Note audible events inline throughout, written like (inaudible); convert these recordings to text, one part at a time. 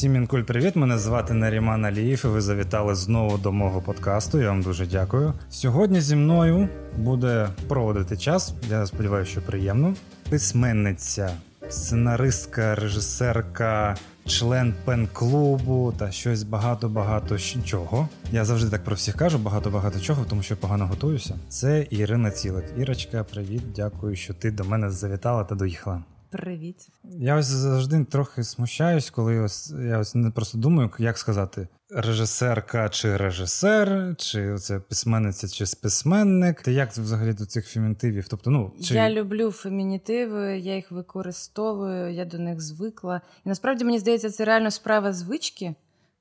Всім інкуль привіт! Мене звати Наріман Аліїв і ви завітали знову до мого подкасту. Я вам дуже дякую. Сьогодні зі мною буде проводити час. Я сподіваюся, що приємно. Письменниця, сценаристка, режисерка, член пен-клубу та щось багато-багато чого. Я завжди так про всіх кажу, багато-багато чого, тому що погано готуюся. Це Ірина Цілик. Ірочка, привіт, дякую, що ти до мене завітала та доїхала. Привіт. Я ось завжди трохи смущаюсь, коли ось я ось не просто думаю, як сказати, режисерка чи режисер, чи це письменниця чи письменник. Ти як взагалі до цих фемінітивів? Тобто, ну чи я люблю фемінітиви, я їх використовую, я до них звикла. І насправді мені здається, це реально справа звички.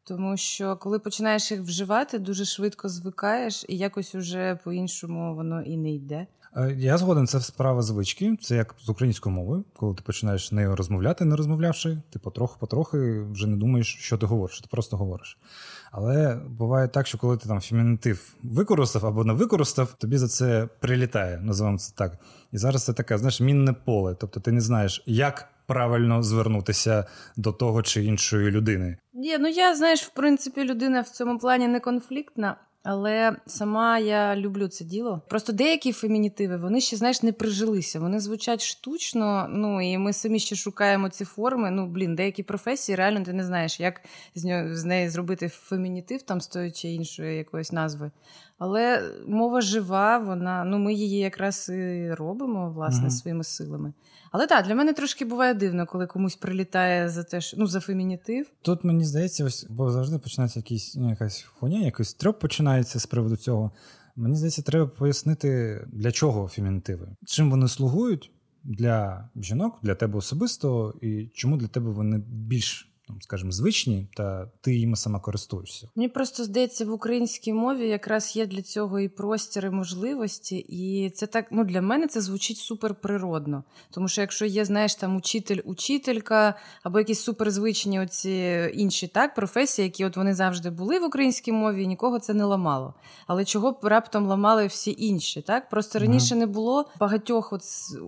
Тому що коли починаєш їх вживати, дуже швидко звикаєш, і якось уже по-іншому воно і не йде. Е, я згоден, це справа звички. Це як з українською мовою, коли ти починаєш нею розмовляти, не розмовлявши, ти потроху-потрохи вже не думаєш, що ти говориш, ти просто говориш. Але буває так, що коли ти там фемінітив використав або не використав, тобі за це прилітає, називаємо це так. І зараз це таке, знаєш, мінне поле. Тобто ти не знаєш, як правильно звернутися до того чи іншої людини. Ні, ну я знаєш, в принципі, людина в цьому плані не конфліктна. Але сама я люблю це діло. Просто деякі фемінітиви вони ще знаєш не прижилися. Вони звучать штучно. Ну і ми самі ще шукаємо ці форми. Ну блін, деякі професії реально ти не знаєш, як з нього з неї зробити фемінітив там з тої чи іншої якоїсь назви. Але мова жива, вона ну ми її якраз і робимо власне mm своїми силами. Але так, для мене трошки буває дивно, коли комусь прилітає за те, що ну за фемінітив. Тут мені здається, ось бо завжди починається якісь ну, якась хуйня, якийсь трьоп починається з приводу цього. Мені здається, треба пояснити, для чого фемінітиви, чим вони слугують для жінок, для тебе особисто, і чому для тебе вони більш скажімо, звичні, та ти їми сама користуєшся. Мені просто здається, в українській мові якраз є для цього і простір, і можливості, і це так ну для мене це звучить суперприродно. Тому що якщо є, знаєш, там учитель, учителька або якісь суперзвичні оці інші так професії, які от вони завжди були в українській мові, і нікого це не ламало. Але чого б раптом ламали всі інші? Так просто раніше mm не було багатьох, от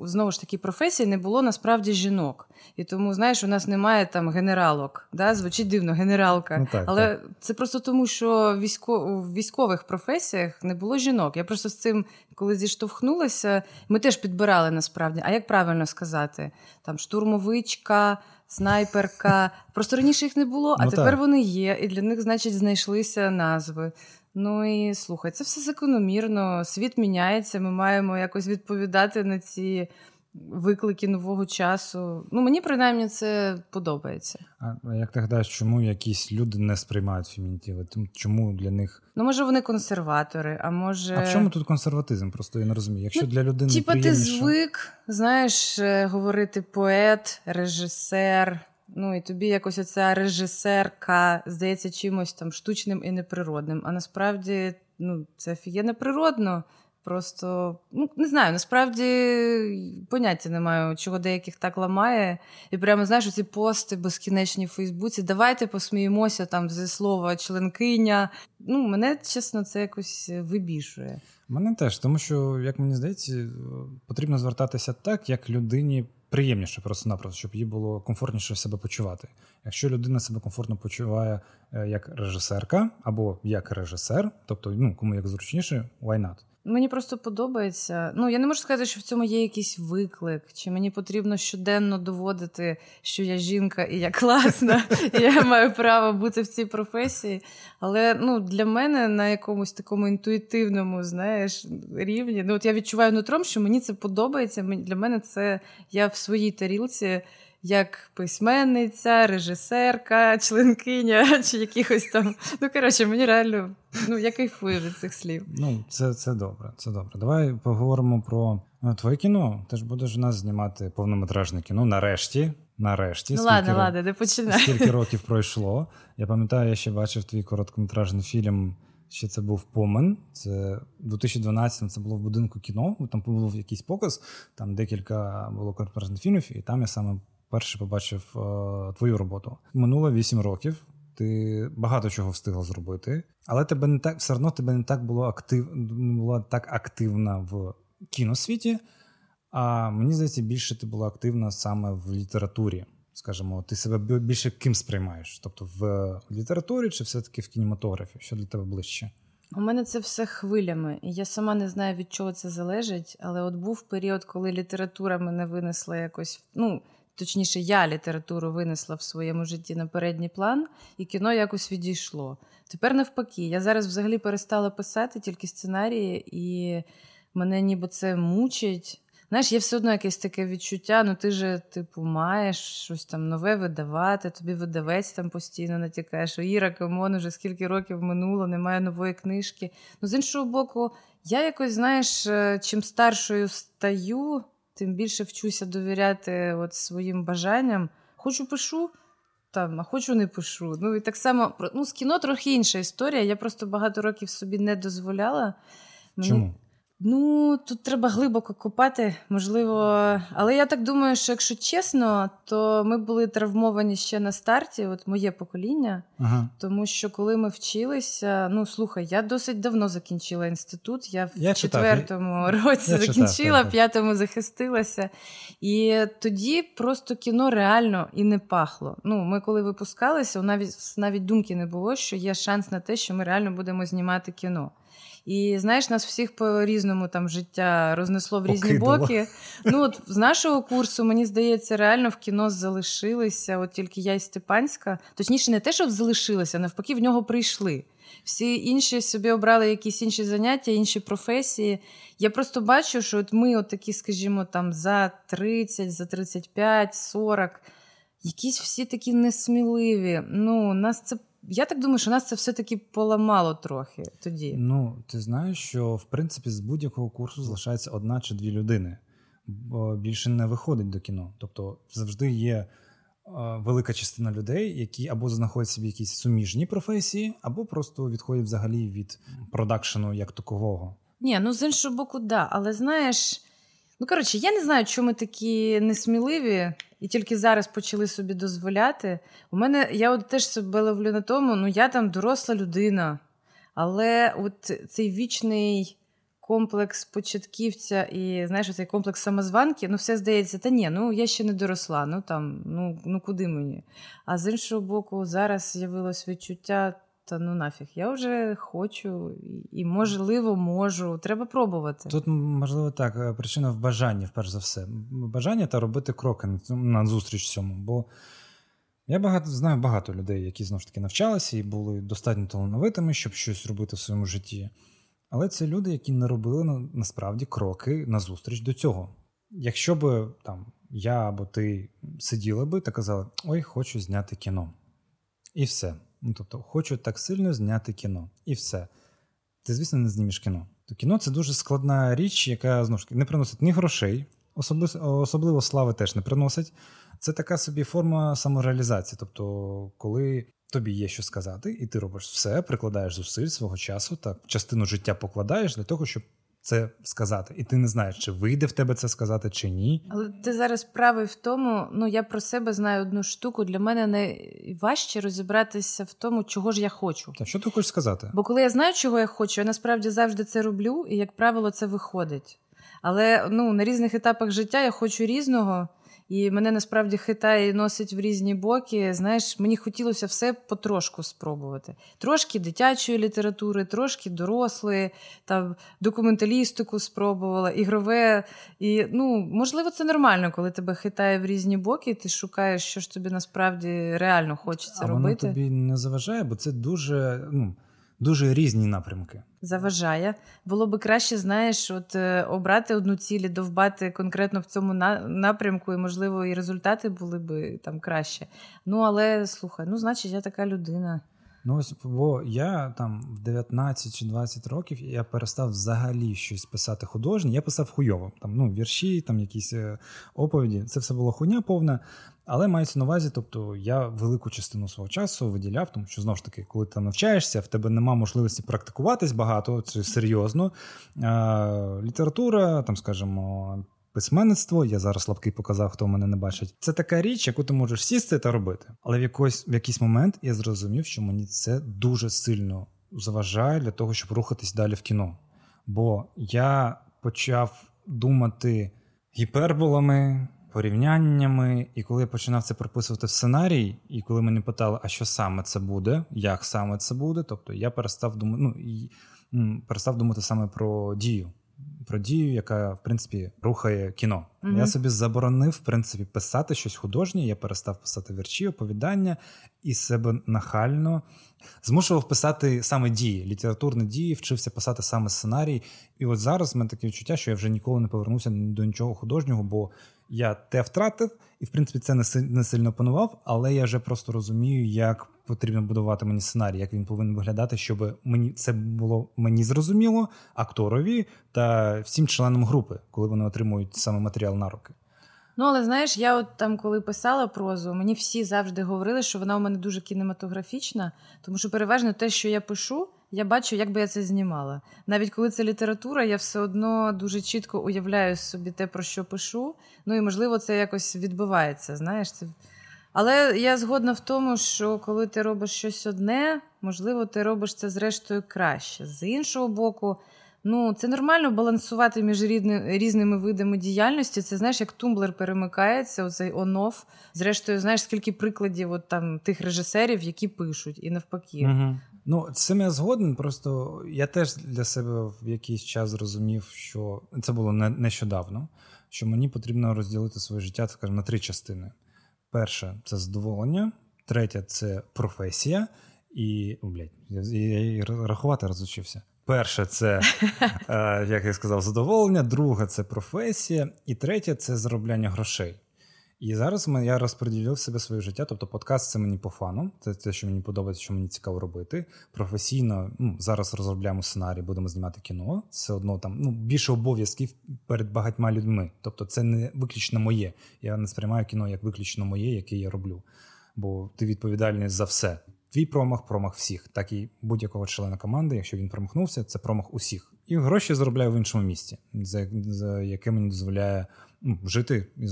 знову ж таки професій, не було насправді жінок. І тому, знаєш, у нас немає там генералок. Да? Звучить дивно, генералка. Ну, так, Але так. це просто тому, що військо... в військових професіях не було жінок. Я просто з цим, коли зіштовхнулася, ми теж підбирали насправді. А як правильно сказати? Там штурмовичка. Снайперка. Просто раніше їх не було, а ну, тепер так. вони є, і для них, значить, знайшлися назви. Ну і слухай, це все закономірно. Світ міняється. Ми маємо якось відповідати на ці виклики нового часу. Ну, мені принаймні це подобається. А як ти гадаєш, чому якісь люди не сприймають фемінітиви? Чому для них? Ну, може, вони консерватори, а може. А в чому тут консерватизм? Просто я не розумію. Якщо ну, для людини. Типа ти звик, знаєш, е, говорити поет, режисер. Ну і тобі якось оця режисерка здається чимось там штучним і неприродним. А насправді ну, це офігенно природно. Просто ну не знаю, насправді поняття не маю, чого деяких так ламає. І прямо знаєш, ці пости безкінечні в Фейсбуці. Давайте посміємося там зі слова членкиня. Ну, мене чесно, це якось вибішує. Мене теж, тому що, як мені здається, потрібно звертатися так, як людині приємніше, просто-напросто, щоб їй було комфортніше себе почувати. Якщо людина себе комфортно почуває е, як режисерка або як режисер, тобто ну кому як зручніше, why not? Мені просто подобається. Ну я не можу сказати, що в цьому є якийсь виклик, чи мені потрібно щоденно доводити, що я жінка і я класна, (laughs) і я маю право бути в цій професії. Але ну для мене на якомусь такому інтуїтивному, знаєш, рівні, ну от я відчуваю нутром, що мені це подобається. Для мене це я в своїй тарілці як письменниця, режисерка, членкиня (laughs) чи якихось там. Ну, коротше, мені реально ну, я кайфую від цих слів. Ну, це це добре. це добре. Давай поговоримо про ну, твоє кіно. Ти ж будеш у нас знімати повнометражне кіно нарешті. Нарешті, ну, ладно, ладно, не починай. Скільки (laughs) років пройшло. Я пам'ятаю, я ще бачив твій короткометражний фільм. Ще це був Помен. Це 2012-му це було в будинку кіно. Там був якийсь показ, там декілька було короткометражних фільмів, і там я саме вперше побачив е, твою роботу. Минуло 8 років. Ти багато чого встигла зробити, але тебе не так все одно тебе не так було актив, не була так активна в кіносвіті. А мені здається, більше ти була активна саме в літературі. скажімо, ти себе більше ким сприймаєш? Тобто в літературі чи все-таки в кінематографі? Що для тебе ближче? У мене це все хвилями, і я сама не знаю, від чого це залежить, але от був період, коли література мене винесла якось, ну, точніше, я літературу винесла в своєму житті на передній план, і кіно якось відійшло. Тепер навпаки, я зараз взагалі перестала писати тільки сценарії, і мене ніби це мучить. Знаєш, є все одно якесь таке відчуття, ну ти же, типу, маєш щось там нове видавати, тобі видавець там постійно натякає, що Іра, come on, уже скільки років минуло, немає нової книжки. Ну, з іншого боку, я якось, знаєш, е, чим старшою стаю, тим більше вчуся довіряти от своїм бажанням. Хочу пишу, там, а хочу не пишу. Ну і так само ну, з кіно трохи інша історія. Я просто багато років собі не дозволяла. Чому? Ну, тут треба глибоко копати, можливо. Але я так думаю, що якщо чесно, то ми були травмовані ще на старті, от моє покоління. Ага. Тому що коли ми вчилися, ну слухай, я досить давно закінчила інститут. Я в я четвертому читав. році я закінчила, читав, п'ятому захистилася. І тоді просто кіно реально і не пахло. Ну, ми коли випускалися, навіть навіть думки не було, що є шанс на те, що ми реально будемо знімати кіно. І знаєш, нас всіх по різному там життя рознесло в різні Покидало. боки. Ну от з нашого курсу, мені здається, реально в кіно залишилися. От тільки я і Степанська. Точніше, не те, щоб залишилися, навпаки, в нього прийшли. Всі інші собі обрали якісь інші заняття, інші професії. Я просто бачу, що от ми, от такі, скажімо, там за 30, за 35, 40, якісь всі такі несміливі. Ну, нас це я так думаю, що нас це все-таки поламало трохи тоді. Ну, ти знаєш, що в принципі з будь-якого курсу залишається одна чи дві людини, бо більше не виходить до кіно. Тобто завжди є велика частина людей, які або знаходять собі якісь суміжні професії, або просто відходять взагалі від продакшену як такового. Ні, ну з іншого боку, да. Але знаєш, ну коротше, я не знаю, чому ми такі несміливі і тільки зараз почали собі дозволяти. У мене я от теж себе ловлю на тому, ну я там доросла людина, але от цей вічний комплекс початківця і знаєш, цей комплекс самозванки, ну все здається, та ні, ну я ще не доросла, ну там, ну, ну куди мені? А з іншого боку, зараз з'явилось відчуття та ну нафіг, я вже хочу і, можливо, можу. Треба пробувати. Тут, можливо, так, е, причина в бажанні, вперше за все. Бажання та робити кроки на зустріч цьому. Бо я багато знаю багато людей, які знову ж таки навчалися і були достатньо талановитими, щоб щось робити в своєму житті. Але це люди, які не робили насправді кроки на зустріч до цього. Якщо б там я або ти сиділи би та казали, ой, хочу зняти кіно. І все. Ну, Тобто, хочу так сильно зняти кіно. І все. Ти, звісно, не знімеш кіно. То кіно це дуже складна річ, яка знову ж таки не приносить ні грошей, особливо, особливо слави теж не приносить. Це така собі форма самореалізації. Тобто, коли тобі є що сказати, і ти робиш все, прикладаєш зусиль свого часу, так частину життя покладаєш для того, щоб це сказати, і ти не знаєш, чи вийде в тебе це сказати, чи ні. Але ти зараз правий в тому. Ну я про себе знаю одну штуку. Для мене найважче розібратися в тому, чого ж я хочу. Та що ти хочеш сказати? Бо коли я знаю, чого я хочу, я насправді завжди це роблю, і як правило, це виходить. Але ну на різних етапах життя я хочу різного. І мене насправді хитає і носить в різні боки. Знаєш, мені хотілося все потрошку спробувати. Трошки дитячої літератури, трошки дорослої, там документалістику спробувала, ігрове. І ну, можливо, це нормально, коли тебе хитає в різні боки, ти шукаєш, що ж тобі насправді реально хочеться а робити. Воно тобі не заважає, бо це дуже. ну дуже різні напрямки. Заважає. Було би краще, знаєш, от е, обрати одну ціль довбати конкретно в цьому напрямку, і, можливо, і результати були б там краще. Ну, але слухай, ну, значить, я така людина. Ну, ось бо я там в 19 чи 20 років я перестав взагалі щось писати художнє. Я писав хуйово. Там ну, вірші, там якісь е, оповіді. Це все було хуйня повна. Але мається на увазі, тобто я велику частину свого часу виділяв, тому що знову ж таки, коли ти навчаєшся, в тебе нема можливості практикуватись багато, це серйозно. А, Література, там, скажімо, письменництво, я зараз слабкий показав, хто мене не бачить. Це така річ, яку ти можеш сісти та робити. Але в якийсь, в якийсь момент я зрозумів, що мені це дуже сильно заважає для того, щоб рухатись далі в кіно. Бо я почав думати гіперболами порівняннями. І коли я починав це прописувати в сценарій, і коли мене питали, а що саме це буде, як саме це буде, тобто я перестав думати, ну, і, перестав думати саме про дію про дію, яка в принципі рухає кіно. Mm-hmm. Я собі заборонив в принципі писати щось художнє. Я перестав писати вірші, оповідання і себе нахально змушував писати саме дії, літературні дії, вчився писати саме сценарій. І от зараз в мене таке відчуття, що я вже ніколи не повернуся до нічого художнього, бо я те втратив, і в принципі це не сильно панував, але я вже просто розумію, як потрібно будувати мені сценарій, як він повинен виглядати, щоб мені це було мені зрозуміло, акторові та всім членам групи, коли вони отримують саме матеріал на руки. Ну, але знаєш, я от там, коли писала прозу, мені всі завжди говорили, що вона у мене дуже кінематографічна, тому що переважно те, що я пишу, я бачу, як би я це знімала. Навіть коли це література, я все одно дуже чітко уявляю собі те, про що пишу. Ну і можливо, це якось відбувається. Знаєш, це. Але я згодна в тому, що коли ти робиш щось одне, можливо, ти робиш це зрештою краще. З іншого боку, ну це нормально балансувати між різними видами діяльності. Це знаєш, як тумблер перемикається, оцей он-офф. Зрештою, знаєш, скільки прикладів от там тих режисерів, які пишуть, і навпаки. Угу. Ну, цим я згоден. Просто я теж для себе в якийсь час зрозумів, що це було не нещодавно, що мені потрібно розділити своє життя, скажімо, на три частини. Перше це задоволення, третє це професія, і О, блядь, я, я рахувати розучився. Перше, це, (laughs) е, як я сказав, задоволення, друге це професія, і третє це заробляння грошей. І зараз я розподілив себе своє життя. Тобто, подкаст це мені по фану, це те, що мені подобається, що мені цікаво робити. Професійно ну, зараз розробляємо сценарій, будемо знімати кіно. Все одно там ну, більше обов'язків перед багатьма людьми. Тобто, це не виключно моє. Я не сприймаю кіно як виключно моє, яке я роблю. Бо ти відповідальний за все. Твій промах, промах всіх, так і будь-якого члена команди, якщо він промахнувся, це промах усіх. І гроші заробляю в іншому місці, за, за яке мені дозволяє ну, жити і,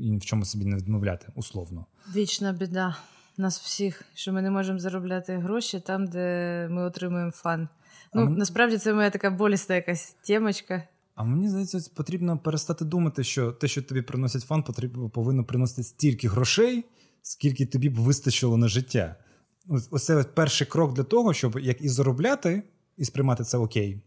і в чому собі не відмовляти, условно. Вічна біда нас всіх, що ми не можемо заробляти гроші там, де ми отримуємо фан. Ну, а насправді це моя така болісна якась темочка. А мені здається, потрібно перестати думати, що те, що тобі приносять фан, потрібно повинно приносити стільки грошей, скільки тобі б вистачило на життя. Ось це перший крок для того, щоб як і заробляти, і сприймати це окей.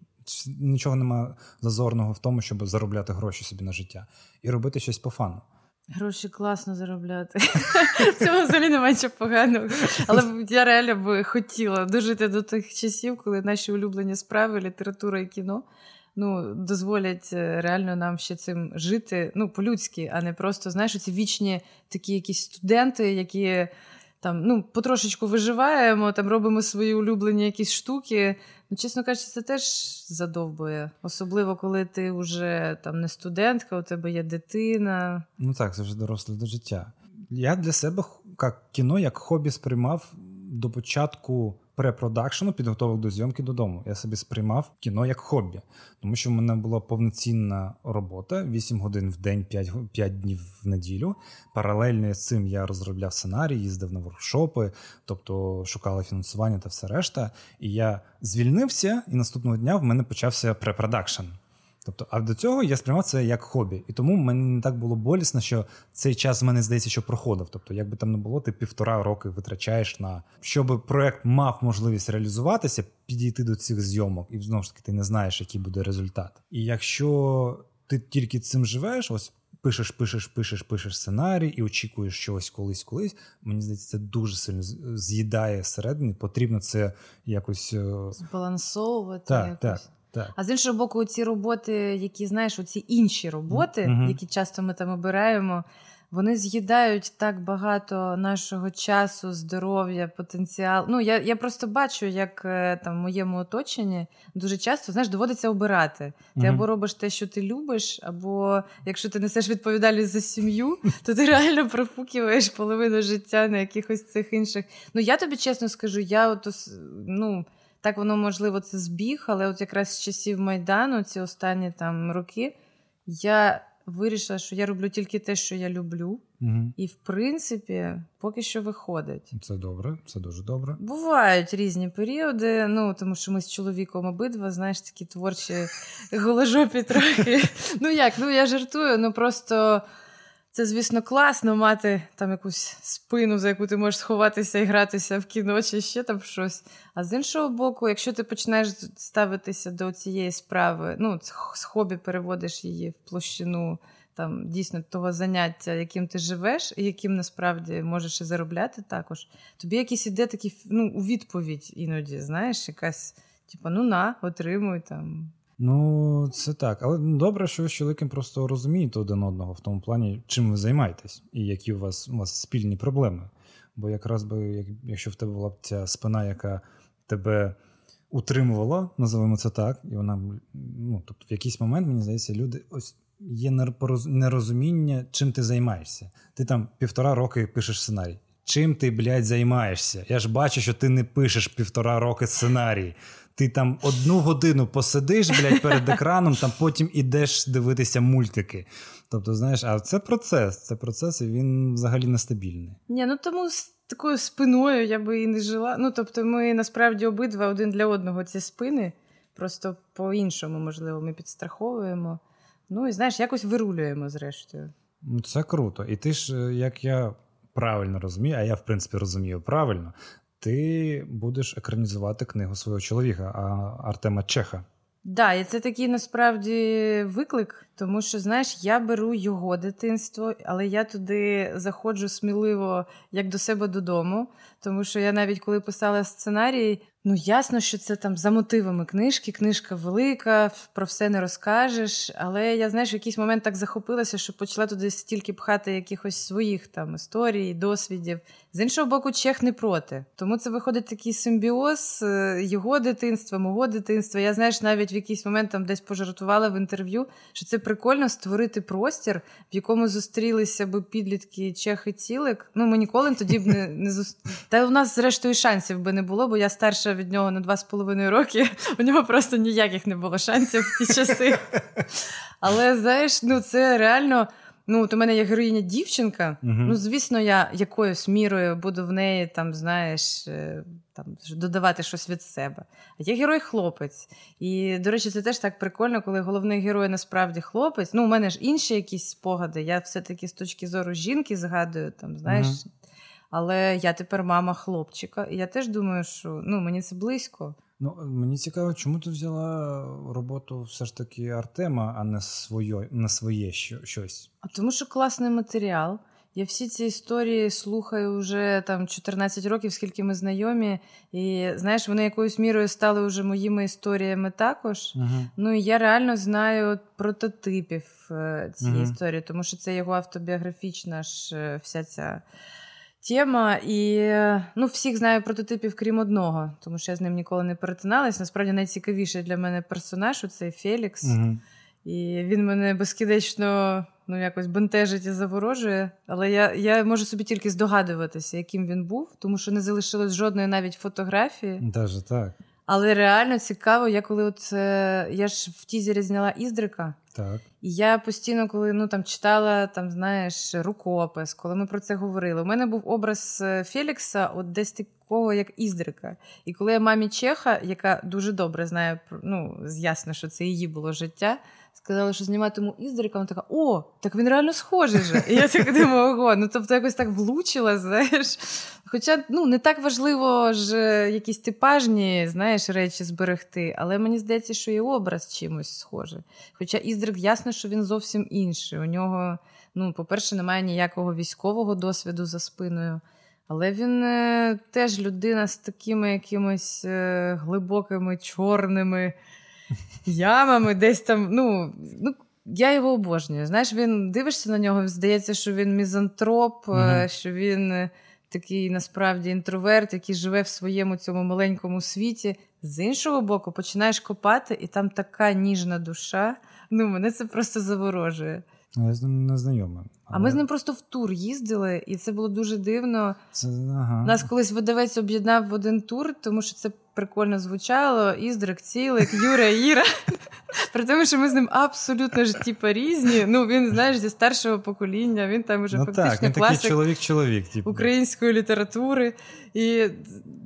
Нічого немає зазорного в тому, щоб заробляти гроші собі на життя і робити щось по фану. Гроші класно заробляти. В взагалі немає нічого поганого. Але я реально би хотіла дожити до тих часів, коли наші улюблені справи, література і кіно ну, дозволять е, реально нам ще цим жити ну, по-людськи, а не просто, знаєш, ці вічні такі якісь студенти, які там ну, потрошечку виживаємо, там робимо свої улюблені якісь штуки. Ну, Чесно кажучи, це теж задовбує. Особливо, коли ти вже там не студентка, у тебе є дитина. Ну так, це вже доросле до життя. Я для себе як кіно як хобі сприймав до початку препродакшену, підготовок до зйомки додому. Я собі сприймав кіно як хобі, тому що в мене була повноцінна робота 8 годин в день, 5 5 днів в неділю. Паралельно з цим я розробляв сценарій, їздив на воркшопи, тобто шукала фінансування та все решта. І я звільнився, і наступного дня в мене почався препродакшн. Тобто, а до цього я сприймав це як хобі. І тому мені не так було болісно, що цей час в мене здається, що проходив. Тобто, як би там не було, ти півтора роки витрачаєш на щоб проект мав можливість реалізуватися, підійти до цих зйомок, і знову ж таки ти не знаєш, який буде результат. І якщо ти тільки цим живеш, ось. Пишеш, пишеш, пишеш, пишеш сценарій і очікуєш чогось колись, колись. Мені здається, це дуже сильно з'їдає всередині. Потрібно це якось е, збалансовувати. Так, якось. так. Так. А з іншого боку, ці роботи, які знаєш, оці інші роботи, mm-hmm. які часто ми там обираємо, вони з'їдають так багато нашого часу, здоров'я, потенціал. Ну я я просто бачу, як е, там в моєму оточенні дуже часто знаєш, доводиться обирати. Ти mm-hmm. або робиш те, що ти любиш, або якщо ти несеш відповідальність за сім'ю, то ти реально профуківаєш половину життя на якихось цих інших. Ну я тобі чесно скажу, я от, ну. Так воно, можливо, це збіг, але от якраз з часів Майдану, ці останні там роки, я вирішила, що я роблю тільки те, що я люблю. Угу. І, в принципі, поки що виходить. Це добре, це дуже добре. Бувають різні періоди, ну тому що ми з чоловіком обидва, знаєш, такі творчі (laughs) голожопі трохи. (laughs) Ну як, ну я жартую, ну просто. Це, звісно, класно мати там якусь спину, за яку ти можеш сховатися і гратися в кіно чи ще там щось. А з іншого боку, якщо ти починаєш ставитися до цієї справи, ну, з хобі переводиш її в площину там дійсно того заняття, яким ти живеш, і яким насправді можеш і заробляти також, тобі якийсь іде такий ну, у відповідь іноді, знаєш, якась, типу, ну на, отримуй там. Ну, це так. Але добре, що ви з чоловіком просто розумієте один одного в тому плані, чим ви займаєтесь, і які у вас у вас спільні проблеми. Бо якраз би, як, якщо в тебе була б ця спина, яка тебе утримувала, називаємо це так, і вона ну, тобто в якийсь момент, мені здається, люди ось є нерозуміння, чим ти займаєшся. Ти там півтора роки пишеш сценарій. Чим ти, блядь, займаєшся? Я ж бачу, що ти не пишеш півтора роки сценарій. Ти там одну годину посидиш, блядь, перед екраном, там потім ідеш дивитися мультики. Тобто, знаєш, а це процес, це процес, і він взагалі нестабільний. Ні, ну тому з такою спиною я би і не жила. Ну, тобто, ми насправді обидва один для одного ці спини, просто по-іншому, можливо, ми підстраховуємо. Ну і знаєш, якось вирулюємо зрештою. Ну, це круто. І ти ж, е, як я правильно розумію, а я, в принципі, розумію правильно, ти будеш екранізувати книгу свого чоловіка, Артема Чеха. Да, і це такий насправді виклик, тому що знаєш, я беру його дитинство, але я туди заходжу сміливо як до себе додому. Тому що я навіть коли писала сценарій, ну ясно, що це там за мотивами книжки, книжка велика, про все не розкажеш. Але я знаєш, в якийсь момент так захопилася, що почала туди стільки пхати якихось своїх там історій, досвідів. З іншого боку, Чех не проти. Тому це виходить такий симбіоз е, його дитинства, мого дитинства. Я знаєш, навіть в якийсь момент там десь пожартувала в інтерв'ю, що це прикольно створити простір, в якому зустрілися би підлітки Чех і цілик. Ну ми ніколи тоді б не не зустріли. Та у нас, зрештою, шансів би не було, бо я старша від нього на два з половиною роки. У нього просто ніяких не було шансів в ті часи. Але знаєш, ну це реально. Ну, от у мене є героїня дівчинка. uh Ну, звісно, я якоюсь мірою буду в неї там, знаєш, е, там додавати щось від себе. А є герой хлопець. І, до речі, це теж так прикольно, коли головний герой насправді хлопець. Ну, у мене ж інші якісь спогади. Я все-таки з точки зору жінки згадую, там, знаєш. uh але я тепер мама хлопчика, і я теж думаю, що ну, мені це близько. Ну, Мені цікаво, чому ти взяла роботу все ж таки Артема, а не своє, не своє щось? А тому що класний матеріал. Я всі ці історії слухаю вже там 14 років, скільки ми знайомі, і знаєш, вони якоюсь мірою стали вже моїми історіями також. Uh-huh. Ну і я реально знаю прототипів е, цієї uh-huh. історії, тому що це його автобіографічна ж е, вся ця тема. І ну, всіх знаю прототипів, крім одного, тому що я з ним ніколи не перетиналась. Насправді найцікавіший для мене персонаж це Фелікс. Угу. І він мене безкінечно ну, якось бентежить і заворожує. Але я я можу собі тільки здогадуватися, яким він був, тому що не залишилось жодної навіть фотографії. Даже так. Але реально цікаво, я коли от е, я ж в тізері зняла Іздрика. Так. І я постійно, коли ну там читала там, знаєш, рукопис, коли ми про це говорили. У мене був образ е, Фелікса, от десь такого, як Іздрика. І коли я мамі Чеха, яка дуже добре знає, ну ясно, що це її було життя сказали, що зніматиму Іздрика, вона така: о, так він реально схожий же. І я так думаю, ого, ну тобто якось так влучила, знаєш. Хоча ну, не так важливо ж якісь типажні знаєш, речі зберегти, але мені здається, що і образ чимось схожий. Хоча Іздрик ясно, що він зовсім інший. У нього, ну, по-перше, немає ніякого військового досвіду за спиною. Але він е, теж людина з такими якимись е, глибокими, чорними ямами, десь там. ну, ну, Я його обожнюю. Знаєш, він дивишся на нього, здається, що він мізантроп, mm що він е, такий насправді інтроверт, який живе в своєму цьому маленькому світі. З іншого боку, починаєш копати, і там така ніжна душа. Ну, мене це просто заворожує. Ну, я з ним не знайомий. Але... А ми з ним просто в тур їздили, і це було дуже дивно. Це, ага. Нас колись видавець об'єднав в один тур, тому що це прикольно звучало. Іздрик, цілик, Юра, Іра. При тому, що ми з ним абсолютно ж типу, різні. Ну, він, знаєш, зі старшого покоління, він там уже ну, фактично так, класик чоловік-чоловік. Типу. української літератури. І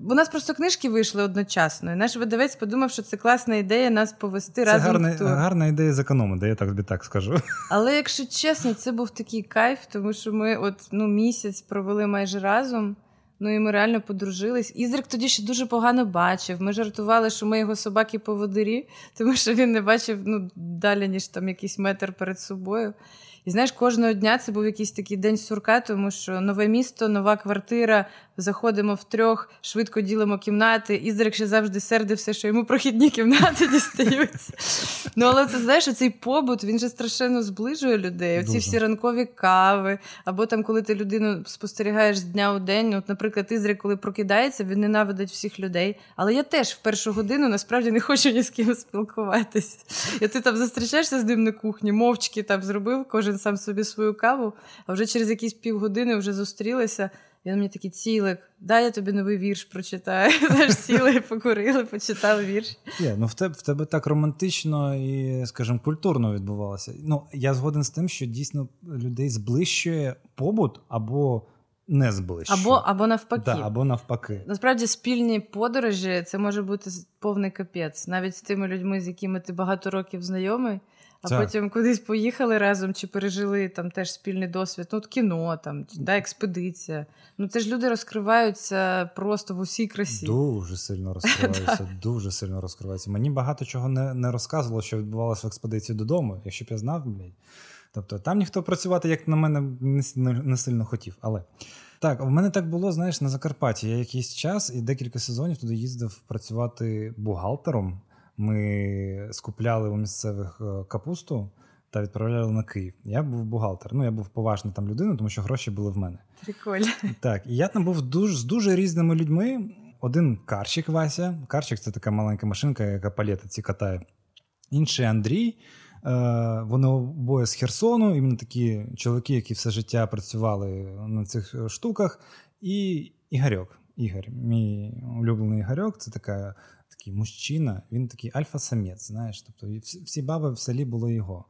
у нас просто книжки вийшли одночасно. І наш видавець подумав, що це класна ідея нас повести це разом. Гарна, в тур. гарна ідея зекономити, я так тобі так скажу. Але якщо чесно, це був такий кайф, тому що ми от ну місяць провели майже разом. Ну і ми реально подружились. Ізрик тоді ще дуже погано бачив. Ми жартували, що ми його собаки по водорі, тому що він не бачив ну, далі, ніж там якийсь метр перед собою. І знаєш, кожного дня це був якийсь такий день сурка, тому що нове місто, нова квартира, заходимо в трьох, швидко ділимо кімнати. Ізрик ще завжди сердився, що йому прохідні кімнати (laughs) дістаються. Ну, але це знаєш, цей побут він же страшенно зближує людей. Оці всі ранкові кави, або там, коли ти людину спостерігаєш з дня у день. От, наприклад, Ізрик, коли прокидається, він ненавидить всіх людей. Але я теж в першу годину насправді не хочу ні з ким спілкуватися. І ти там зустрічаєшся з ним на кухні, мовчки там зробив кожен сам собі свою каву, а вже через якісь півгодини вже зустрілися. Він мені такий цілик, дай я тобі новий вірш прочитаю. (laughs) Знаєш, сіли, покурили, почитали вірш. Yeah, ну в тебе в тебе так романтично і, скажімо, культурно відбувалося. Ну я згоден з тим, що дійсно людей зблищує побут або не зблищує. Або або навпаки. Да, або навпаки. Насправді спільні подорожі це може бути повний капець, навіть з тими людьми, з якими ти багато років знайомий. А так. потім кудись поїхали разом чи пережили там теж спільний досвід. Ну, от кіно, там, да, експедиція. Ну це ж люди розкриваються просто в усій красі. Дуже сильно (laughs) розкриваються, дуже сильно розкриваються. Мені багато чого не не розказувало, що відбувалося в експедиції додому, якщо б я знав, блядь. Тобто там ніхто працювати, як на мене, не, не сильно хотів. Але так, в мене так було, знаєш, на Закарпатті. Я якийсь час і декілька сезонів туди їздив працювати бухгалтером. Ми скупляли у місцевих е, капусту та відправляли на Київ. Я був бухгалтер. Ну, я був поважна там людина, тому що гроші були в мене. Прикольно. Так, і я там був дуже, з дуже різними людьми. Один карчик Вася. Карчик це така маленька машинка, яка палети ці катає. Інший Андрій. Е, вони обоє з Херсону, іменно такі чоловіки, які все життя працювали на цих штуках. І Ігорьок. Ігор, мій улюблений Ігорьок, це така такий мужчина, він такий альфа-самець, знаєш. Тобто всі баби в селі були його.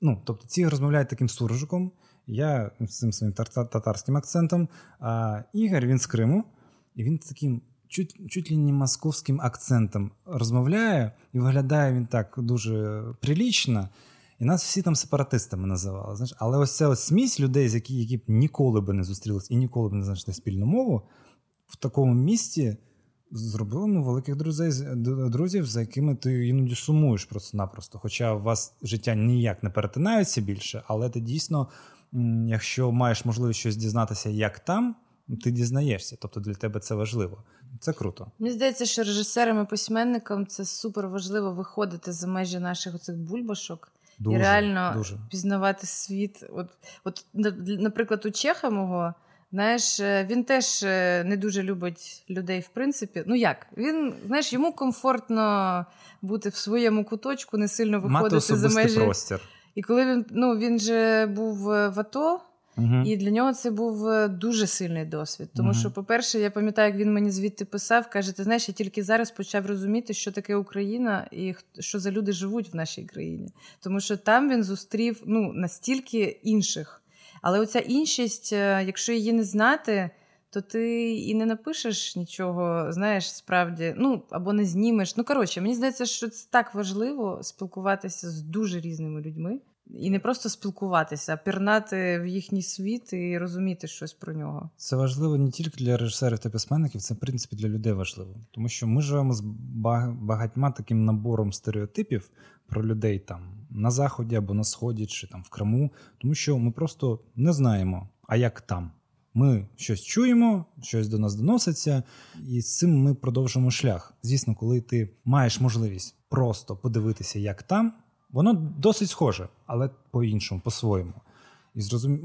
Ну, тобто, ці розмовляють таким суржиком, я з цим своїм татарським акцентом, а Ігор він з Криму, і він таким чуть чуть ли не московським акцентом розмовляє, і виглядає він так дуже прилічно. І нас всі там сепаратистами називали. Знаєш? Але ось ця ось смісь людей, які які б ніколи би не зустрілись і ніколи б не знайшли спільну мову, в такому місті зробили ну, великих друзей, друзів, за якими ти іноді сумуєш просто-напросто. Хоча у вас життя ніяк не перетинаються більше, але ти дійсно, якщо маєш можливість щось дізнатися, як там, ти дізнаєшся. Тобто для тебе це важливо. Це круто. Мені здається, що режисерам і письменникам це супер важливо виходити за межі наших оцих бульбашок. Дуже, і реально дуже. пізнавати світ. От, от, наприклад, у Чеха мого Знаєш, е, він теж е, не дуже любить людей, в принципі. Ну як? Він, знаєш, йому комфортно бути в своєму куточку, не сильно виходити Мати за межі. простір. І коли він ну він же був е, в АТО, угу. і для нього це був дуже сильний досвід. Тому угу. що, по-перше, я пам'ятаю, як він мені звідти писав, каже: ти знаєш, я тільки зараз почав розуміти, що таке Україна і що за люди живуть в нашій країні. Тому що там він зустрів ну настільки інших. Але оця іншість, е, якщо її не знати, то ти і не напишеш нічого, знаєш, справді, ну або не знімеш. Ну коротше, мені здається, що це так важливо спілкуватися з дуже різними людьми. І не просто спілкуватися, а пірнати в їхній світ і розуміти щось про нього. Це важливо не тільки для режисерів та письменників, це в принципі для людей важливо. Тому що ми живемо з багатьма таким набором стереотипів про людей там на заході або на сході, чи там в Криму, тому що ми просто не знаємо, а як там. Ми щось чуємо, щось до нас доноситься, і з цим ми продовжимо шлях. Звісно, коли ти маєш можливість просто подивитися, як там, воно досить схоже, але по-іншому, по-своєму. І зрозум...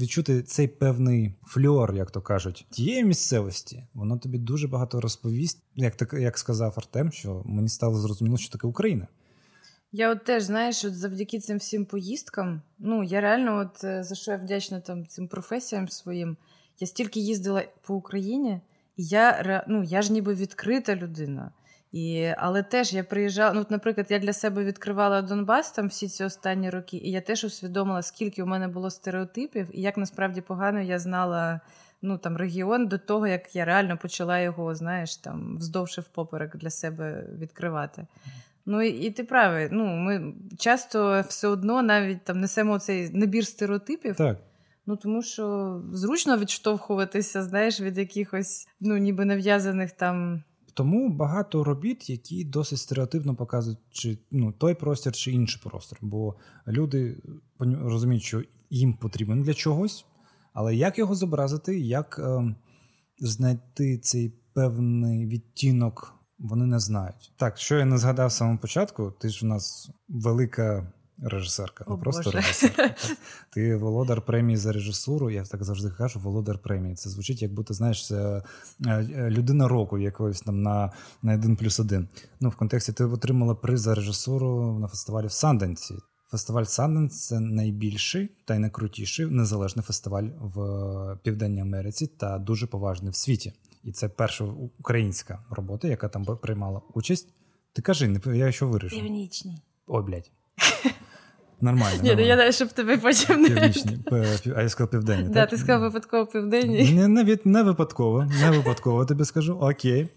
відчути цей певний фльор, як то кажуть, тієї місцевості, воно тобі дуже багато розповість, як так як сказав Артем, що мені стало зрозуміло, що таке Україна. Я от теж, знаєш, от завдяки цим всім поїздкам, ну я реально, от е, за що я вдячна там цим професіям своїм, я стільки їздила по Україні, і я ну, я ж ніби відкрита людина. І, Але теж я приїжджала. Ну, наприклад, я для себе відкривала Донбас там всі ці останні роки, і я теж усвідомила, скільки у мене було стереотипів, і як насправді погано я знала ну, там, регіон до того, як я реально почала його, знаєш, там вздовж і впоперек для себе відкривати. Ну і, і ти правий. Ну, ми часто все одно навіть там несемо цей набір стереотипів. Так. Ну тому що зручно відштовхуватися, знаєш, від якихось ну ніби нав'язаних там. Тому багато робіт, які досить стереотипно показують, чи ну той простір, чи інший простір. Бо люди розуміють, що їм потрібен для чогось, але як його зобразити, як е, знайти цей певний відтінок, вони не знають. Так, що я не згадав в самому початку, ти ж у нас велика режисерка, не просто Боже. режисерка. (laughs) Ти володар премії за режисуру. Я так завжди кажу, володар премії. Це звучить, як будто знаєш, е, людина року якогось там на на 1 плюс 1. Ну, в контексті ти отримала приз за режисуру на фестивалі в Санденсі. Фестиваль Санденс це найбільший та й найкрутіший незалежний фестиваль в Південній Америці та дуже поважний в світі. І це перша українська робота, яка там приймала участь. Ти кажи, я що вирішу. Північний. Ой, блядь. (laughs) Нормально. Ні, ну я знаю, щоб тебе потім не... Північні, (laughs) а я сказав південні. Так, ти сказав випадково південні. Не, не, не випадково, не випадково тобі скажу. Окей.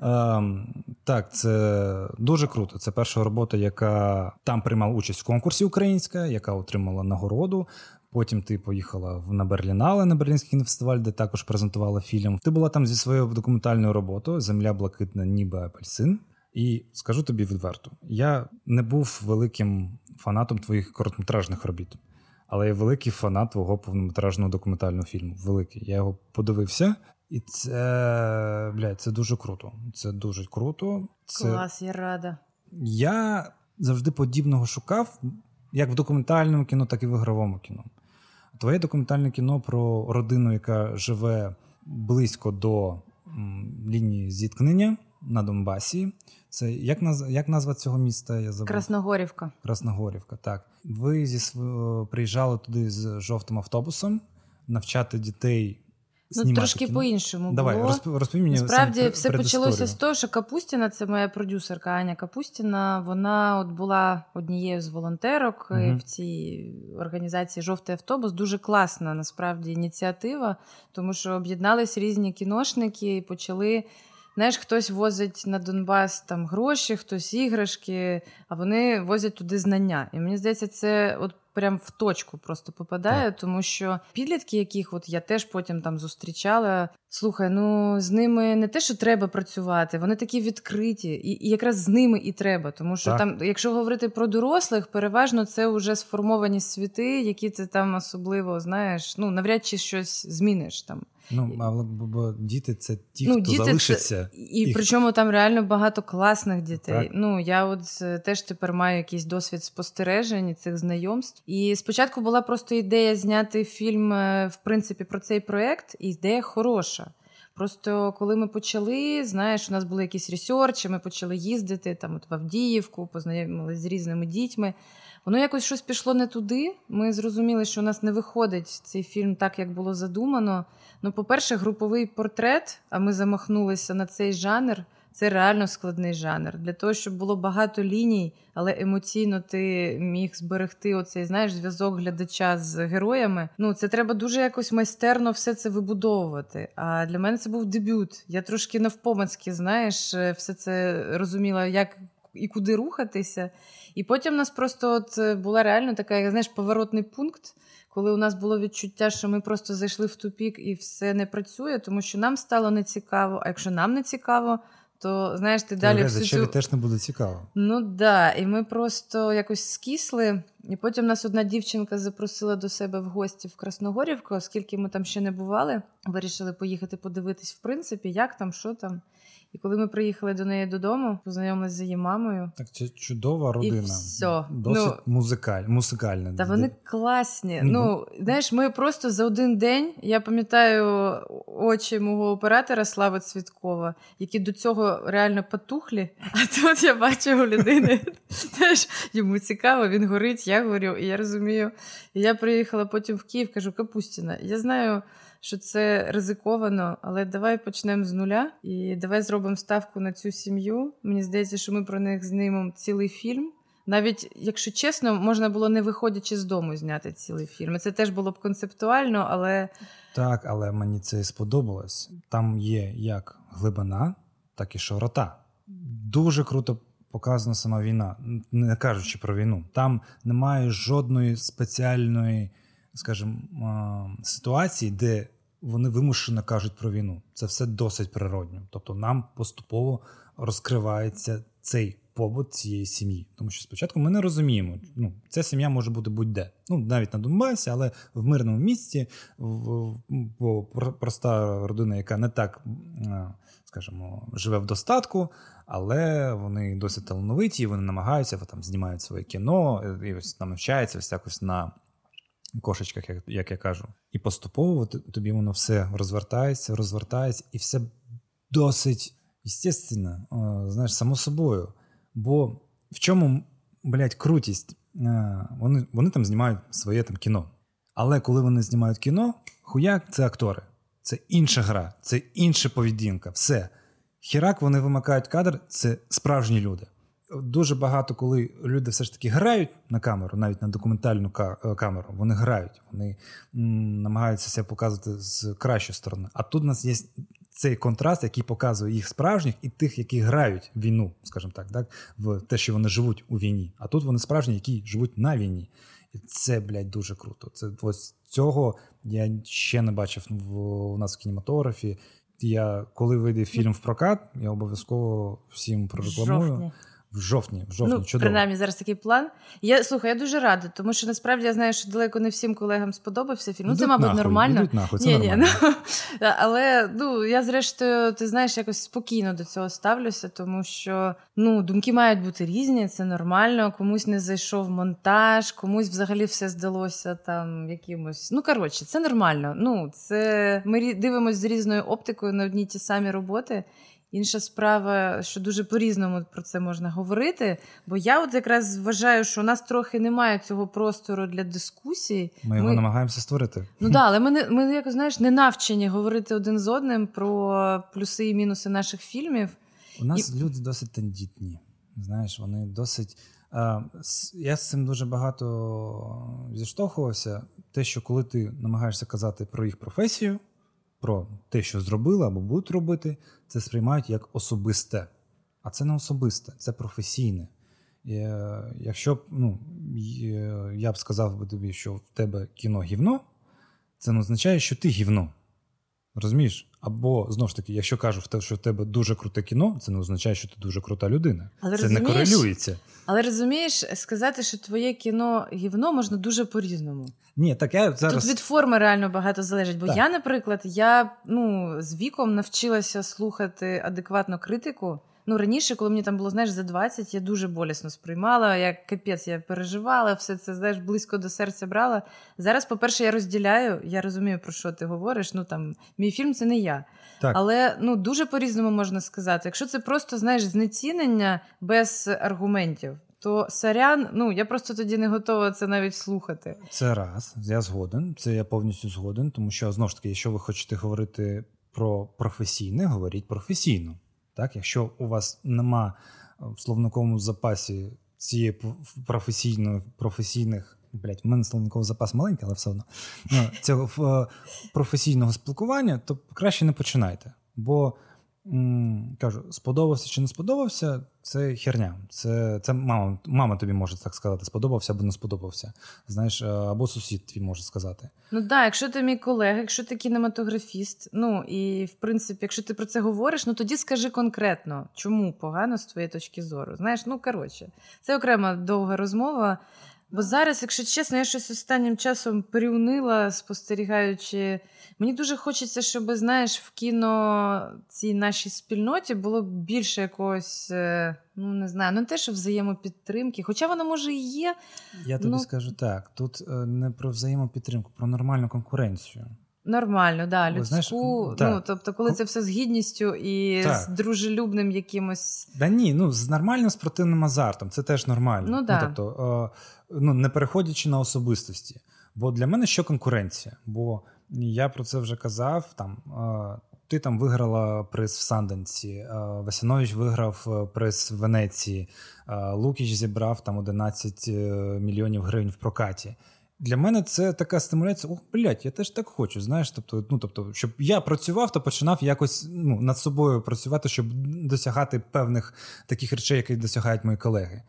Um, так, це дуже круто. Це перша робота, яка там приймала участь в конкурсі українська, яка отримала нагороду. Потім ти поїхала на Берлінале на Берлінський кінофестиваль, де також презентувала фільм. Ти була там зі своєю документальною роботою Земля блакитна, ніби апельсин. І скажу тобі відверто: я не був великим фанатом твоїх короткометражних робіт, але я великий фанат твого повнометражного документального фільму. Великий. Я його подивився, і це блядь, це дуже круто. Це дуже круто. Це... Клас, я рада. Я завжди подібного шукав, як в документальному кіно, так і в ігровому кіно. Твоє документальне кіно про родину, яка живе близько до лінії зіткнення на Донбасі. Це як наз... як назва цього міста? Я забув? Красногорівка. Красногорівка, так. Ви зі приїжджали туди з жовтим автобусом навчати дітей. Ну, трошки кіно. по-іншому. Давай, було. розповій мені Насправді все почалося з того, що Капустіна, це моя продюсерка Аня Капустіна. Вона от була однією з волонтерок угу. в цій організації Жовтий автобус. Дуже класна насправді ініціатива, тому що об'єднались різні кіношники і почали. Знаєш, хтось возить на Донбас там гроші, хтось іграшки, а вони возять туди знання. І мені здається, це от прям в точку просто попадає, тому що підлітки, яких от я теж потім там зустрічала. Слухай, ну з ними не те, що треба працювати, вони такі відкриті, і, і якраз з ними і треба. Тому що так. там, якщо говорити про дорослих, переважно це вже сформовані світи, які ти там особливо знаєш, ну навряд чи щось зміниш там. Ну, але бо діти це ті, ну, хто діти залишиться. Це... І їх... причому там реально багато класних дітей. Так. Ну, я от теж тепер маю якийсь досвід спостережень цих знайомств. І спочатку була просто ідея зняти фільм, е, в принципі, про цей проект, і ідея хороша. Просто коли ми почали, знаєш, у нас були якісь ресерчі, ми почали їздити там от в Авдіївку, познайомилися з різними дітьми. Воно якось щось пішло не туди. Ми зрозуміли, що у нас не виходить цей фільм так, як було задумано. Ну, по-перше, груповий портрет, а ми замахнулися на цей жанр. Це реально складний жанр. Для того, щоб було багато ліній, але емоційно ти міг зберегти оцей знаєш, зв'язок глядача з героями. Ну, це треба дуже якось майстерно все це вибудовувати. А для мене це був дебют. Я трошки навпомацьки, знаєш, все це розуміла, як і куди рухатися. І потім у нас просто от була реально така, знаєш, поворотний пункт коли у нас було відчуття, що ми просто зайшли в тупік і все не працює, тому що нам стало нецікаво. А якщо нам не цікаво, то знаєш, ти далі всю цю... теж не буде цікаво. Ну да, і ми просто якось скісли. І потім нас одна дівчинка запросила до себе в гості в Красногорівку, оскільки ми там ще не бували. Вирішили поїхати подивитись, в принципі, як там, що там. І коли ми приїхали до неї додому, познайомилися з її мамою. Так це чудова родина. І все. Досить ну, музикаль, музикальна. Та вони класні. Ну, ну, знаєш, ми просто за один день, я пам'ятаю очі мого оператора Слави Цвіткова, які до цього реально потухлі. (laughs) А тут я бачу у людини, (laughs) теж йому цікаво, він горить, я горю, і я розумію. І я приїхала потім в Київ, кажу, Капустіна, я знаю що це ризиковано, але давай почнемо з нуля і давай зробимо ставку на цю сім'ю. Мені здається, що ми про них знімемо цілий фільм. Навіть, якщо чесно, можна було не виходячи з дому зняти цілий фільм. Це теж було б концептуально, але. Так, але мені це сподобалось. Там є як глибина, так і широта. Дуже круто показана сама війна, не кажучи про війну. Там немає жодної спеціальної, скажімо, ситуації, де вони вимушено кажуть про війну. Це все досить природньо. Тобто нам поступово розкривається цей побут цієї сім'ї. Тому що спочатку ми не розуміємо, ну ця сім'я може бути будь-де. Ну навіть на Донбасі, але в мирному місці, бо проста родина, яка не так, скажімо, живе в достатку, але вони досить талановиті, вони намагаються там знімають своє кіно і ось там навчаються ось якось на. Кошечках, як, як я кажу, і поступово тобі воно все розвертається, розвертається, і все досить естественно, знаєш, само собою. Бо в чому, блядь, крутість? Вони вони там знімають своє там кіно. Але коли вони знімають кіно, хуяк це актори. Це інша гра, це інша поведінка. Все. Хірак вони вимикають кадр, це справжні люди. Дуже багато, коли люди все ж таки грають на камеру, навіть на документальну е, камеру, вони грають, вони намагаються себе показувати з кращої сторони. А тут у нас є цей контраст, який показує їх справжніх і тих, які грають війну, скажімо так, так, в те, що вони живуть у війні. А тут вони справжні, які живуть на війні. І це, блядь, дуже круто. Це ось цього я ще не бачив в, у нас в кінематографі. Я коли вийде фільм в прокат, я обов'язково всім прорекламую. Жовтні. В жовтні, в жовтні, ну, чудово. принаймні зараз такий план. Я слухай, я дуже рада, тому що насправді я знаю, що далеко не всім колегам сподобався фільм. Ну, це, мабуть, нахуй, нормально. нахуй, це ні, нормально. Ні, ну, (laughs) Але ну, я, зрештою, ти знаєш, якось спокійно до цього ставлюся, тому що ну, думки мають бути різні, це нормально. Комусь не зайшов монтаж, комусь взагалі все здалося там якимось. Ну, коротше, це нормально. Ну, це Ми дивимося з різною оптикою на одні ті самі роботи. Інша справа, що дуже по-різному про це можна говорити. Бо я от якраз вважаю, що у нас трохи немає цього простору для дискусій. Ми його ми... намагаємося створити. Ну так, але ми не ми як знаєш не навчені говорити один з одним про плюси і мінуси наших фільмів. У нас і... люди досить тендітні. Знаєш, вони досить. Я з цим дуже багато зіштовхувався. Те, що коли ти намагаєшся казати про їх професію про те, що зробили або будуть робити, це сприймають як особисте. А це не особисте, це професійне. Е, Якщо ну, я б сказав би тобі, що в тебе кіно гівно, це не означає, що ти гівно. Розумієш? Або знову ж таки, якщо кажу, що в тебе дуже круте кіно, це не означає, що ти дуже крута людина. Але це не корелюється. Але розумієш, сказати, що твоє кіно гівно можна дуже по-різному. Ні, так я зараз... Тут від форми реально багато залежить. Бо так. я, наприклад, я ну, з віком навчилася слухати адекватну критику. Ну, раніше, коли мені там було, знаєш, за 20, я дуже болісно сприймала, як капець, я переживала, все це знаєш, близько до серця брала. Зараз, по-перше, я розділяю, я розумію, про що ти говориш. Ну там мій фільм це не я. Так. Але ну дуже по-різному можна сказати. Якщо це просто знаєш знецінення без аргументів, то сорян, ну я просто тоді не готова це навіть слухати. Це раз, я згоден. Це я повністю згоден, тому що знову ж таки, якщо ви хочете говорити про професійне, говоріть професійно. Так, Якщо у вас нема е, в словниковому запасі цієї професійної професійних, блять, в мене словниковий запас маленький, але все одно ну, цього е, професійного спілкування, то краще не починайте. Бо Кажу, сподобався чи не сподобався, це херня. Це це мама мама тобі може так сказати, сподобався або не сподобався. Знаєш, е, або сусід твій може сказати. Ну так, якщо ти мій колега, якщо ти кінематографіст, ну і в принципі, якщо ти про це говориш, ну тоді скажи конкретно, чому погано з твоєї точки зору. Знаєш, ну коротше, це окрема довга розмова. Бо зараз, якщо чесно, я щось останнім часом приунила, спостерігаючи. Мені дуже хочеться, щоб, знаєш, в кіно цій нашій спільноті було більше якогось, е, ну не знаю, не те, що взаємопідтримки, хоча вона може і є. Я тобі ну... скажу так: тут е, не про взаємопідтримку, про нормальну конкуренцію. Нормально, да, людську. Знаєш, ну, тобто, коли це все з гідністю і так. з дружелюбним якимось. Да ні, ну з нормальним спортивним азартом, це теж нормально. Ну, да. ну тобто, е, ну не переходячи на особистості. Бо для мене що конкуренція? Бо я про це вже казав. Там ти там виграла приз в Санденсі, Васянович виграв приз в Венеції, Лукіч зібрав там 11 мільйонів гривень в прокаті. Для мене це така стимуляція. Ох, блядь, я теж так хочу. Знаєш, тобто, ну тобто, щоб я працював, то починав якось ну, над собою працювати, щоб досягати певних таких речей, які досягають мої колеги.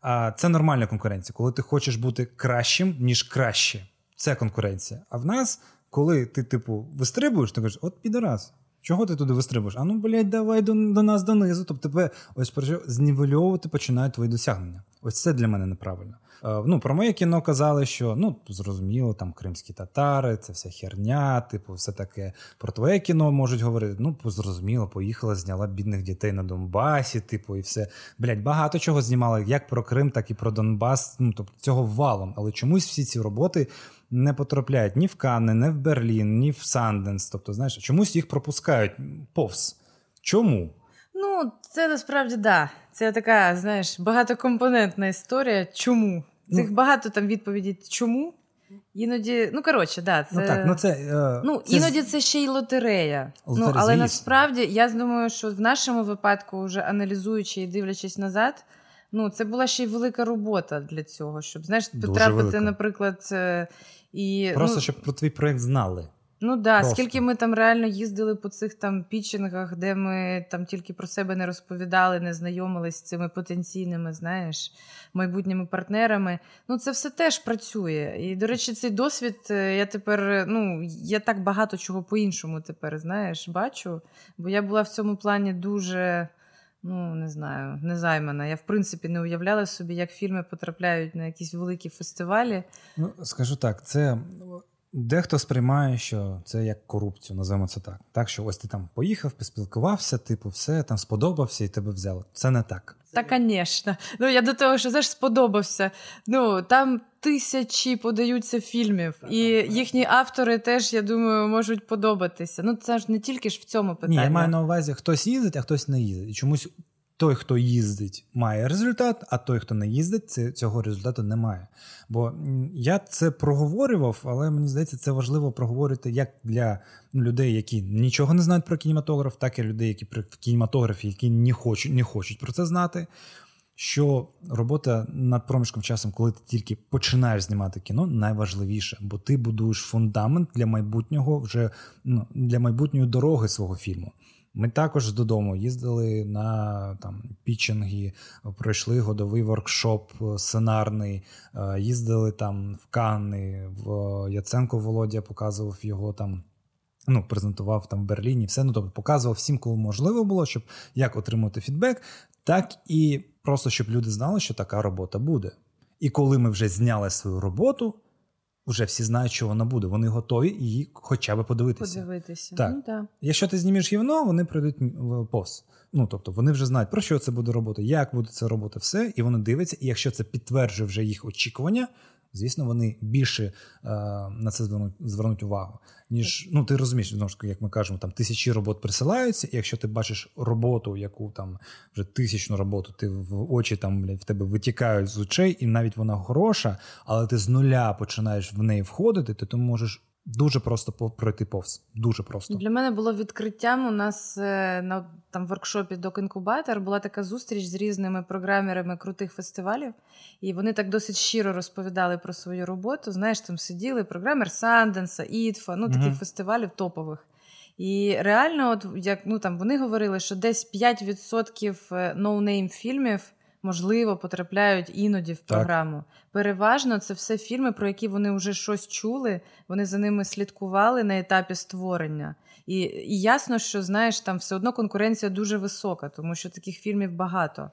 А це нормальна конкуренція, коли ти хочеш бути кращим, ніж краще. Це конкуренція. А в нас, коли ти, типу, вистрибуєш, ти кажеш, от підарас. Чого ти туди вистрибуєш? А ну, блядь, давай до до нас донизу. Тобто тебе ось знівельовувати починають твої досягнення. Ось це для мене неправильно. Е, ну, Про моє кіно казали, що ну, зрозуміло, там кримські татари, це вся херня, типу, все таке. Про твоє кіно можуть говорити. Ну, зрозуміло, поїхала, зняла бідних дітей на Донбасі, типу, і все. Блять, багато чого знімали як про Крим, так і про Донбас. Ну, тобто цього валом. Але чомусь всі ці роботи. Не потрапляють ні в Канни, ні в Берлін, ні в Санденс. Тобто, знаєш, чомусь їх пропускають повз. Чому? Ну, це насправді да. Це така, знаєш, багатокомпонентна історія. Чому? Цих ну, багато там відповідей чому. Іноді, ну коротше, да, ну, це ну так, ну це е, ну це... іноді це ще й лотерея. лотерея ну але звісно. насправді я думаю, що в нашому випадку, вже аналізуючи і дивлячись назад, ну це була ще й велика робота для цього, щоб знаєш, потрапити, наприклад, е, і просто ну, щоб про твій проект знали. Ну да, Просто. скільки ми там реально їздили по цих там пітчингах, де ми там тільки про себе не розповідали, не знайомились з цими потенційними, знаєш, майбутніми партнерами. Ну це все теж працює. І, до речі, цей досвід е, я тепер, ну я так багато чого по-іншому тепер знаєш, бачу. Бо я була в цьому плані дуже. Ну, не знаю, незаймана. Я в принципі не уявляла собі, як фільми потрапляють на якісь великі фестивалі. Ну, скажу так, це Дехто сприймає, що це як корупцію, називаємо це так. Так, що ось ти там поїхав, поспілкувався, типу, все там сподобався і тебе взяли. Це не так. Та, звісно. Ну я до того, що знаєш, сподобався. Ну там тисячі подаються фільмів, і їхні автори теж, я думаю, можуть подобатися. Ну це ж не тільки ж в цьому питанні. Ні, я маю на увазі, хтось їздить, а хтось не їздить. І чомусь той, хто їздить, має результат, а той, хто не їздить, цього результату немає. Бо я це проговорював, але мені здається, це важливо проговорити як для людей, які нічого не знають про кінематограф, так і людей, які про кінематографі, які не хочуть, не хочуть про це знати. Що робота над проміжком часом, коли ти тільки починаєш знімати кіно, найважливіше, бо ти будуєш фундамент для майбутнього вже ну, для майбутньої дороги свого фільму. Ми також додому їздили на там пічинги, пройшли годовий воркшоп сценарний, е, їздили там в Канни, в Яценко Володя показував його там. Ну, презентував там в Берліні, все ну тобто показував всім, кому можливо було, щоб як отримати фідбек, так і просто щоб люди знали, що така робота буде. І коли ми вже зняли свою роботу, вже всі знають, що вона буде. Вони готові її хоча б подивитися. Подивитися. Так. Ну, да. Якщо ти знімеш гівно, вони прийдуть повз. Ну тобто вони вже знають, про що це буде робота, як буде це робити, все, і вони дивляться. І якщо це підтверджує вже їх очікування, звісно, вони більше е, на це звернуть звернуть увагу. Ніж ну ти розумієш, знову ж як ми кажемо, там тисячі робот присилаються, і якщо ти бачиш роботу, яку там вже тисячну роботу, ти в очі там блядь, в тебе витікають з очей, і навіть вона хороша, але ти з нуля починаєш в неї входити, то ти можеш Дуже просто пройти повз. Дуже просто для мене було відкриттям. У нас е, на там воркшопі Dok.Incubator була така зустріч з різними програмерами крутих фестивалів, і вони так досить щиро розповідали про свою роботу. Знаєш, там сиділи програмер Sundance -а, IDFA, ну таких uh фестивалів топових. І реально, от як ну там вони говорили, що десь 5% no-name фільмів можливо, потрапляють іноді в програму. Так. Переважно це все фільми, про які вони вже щось чули, вони за ними слідкували на етапі створення. І, і ясно, що знаєш, там все одно конкуренція дуже висока, тому що таких фільмів багато.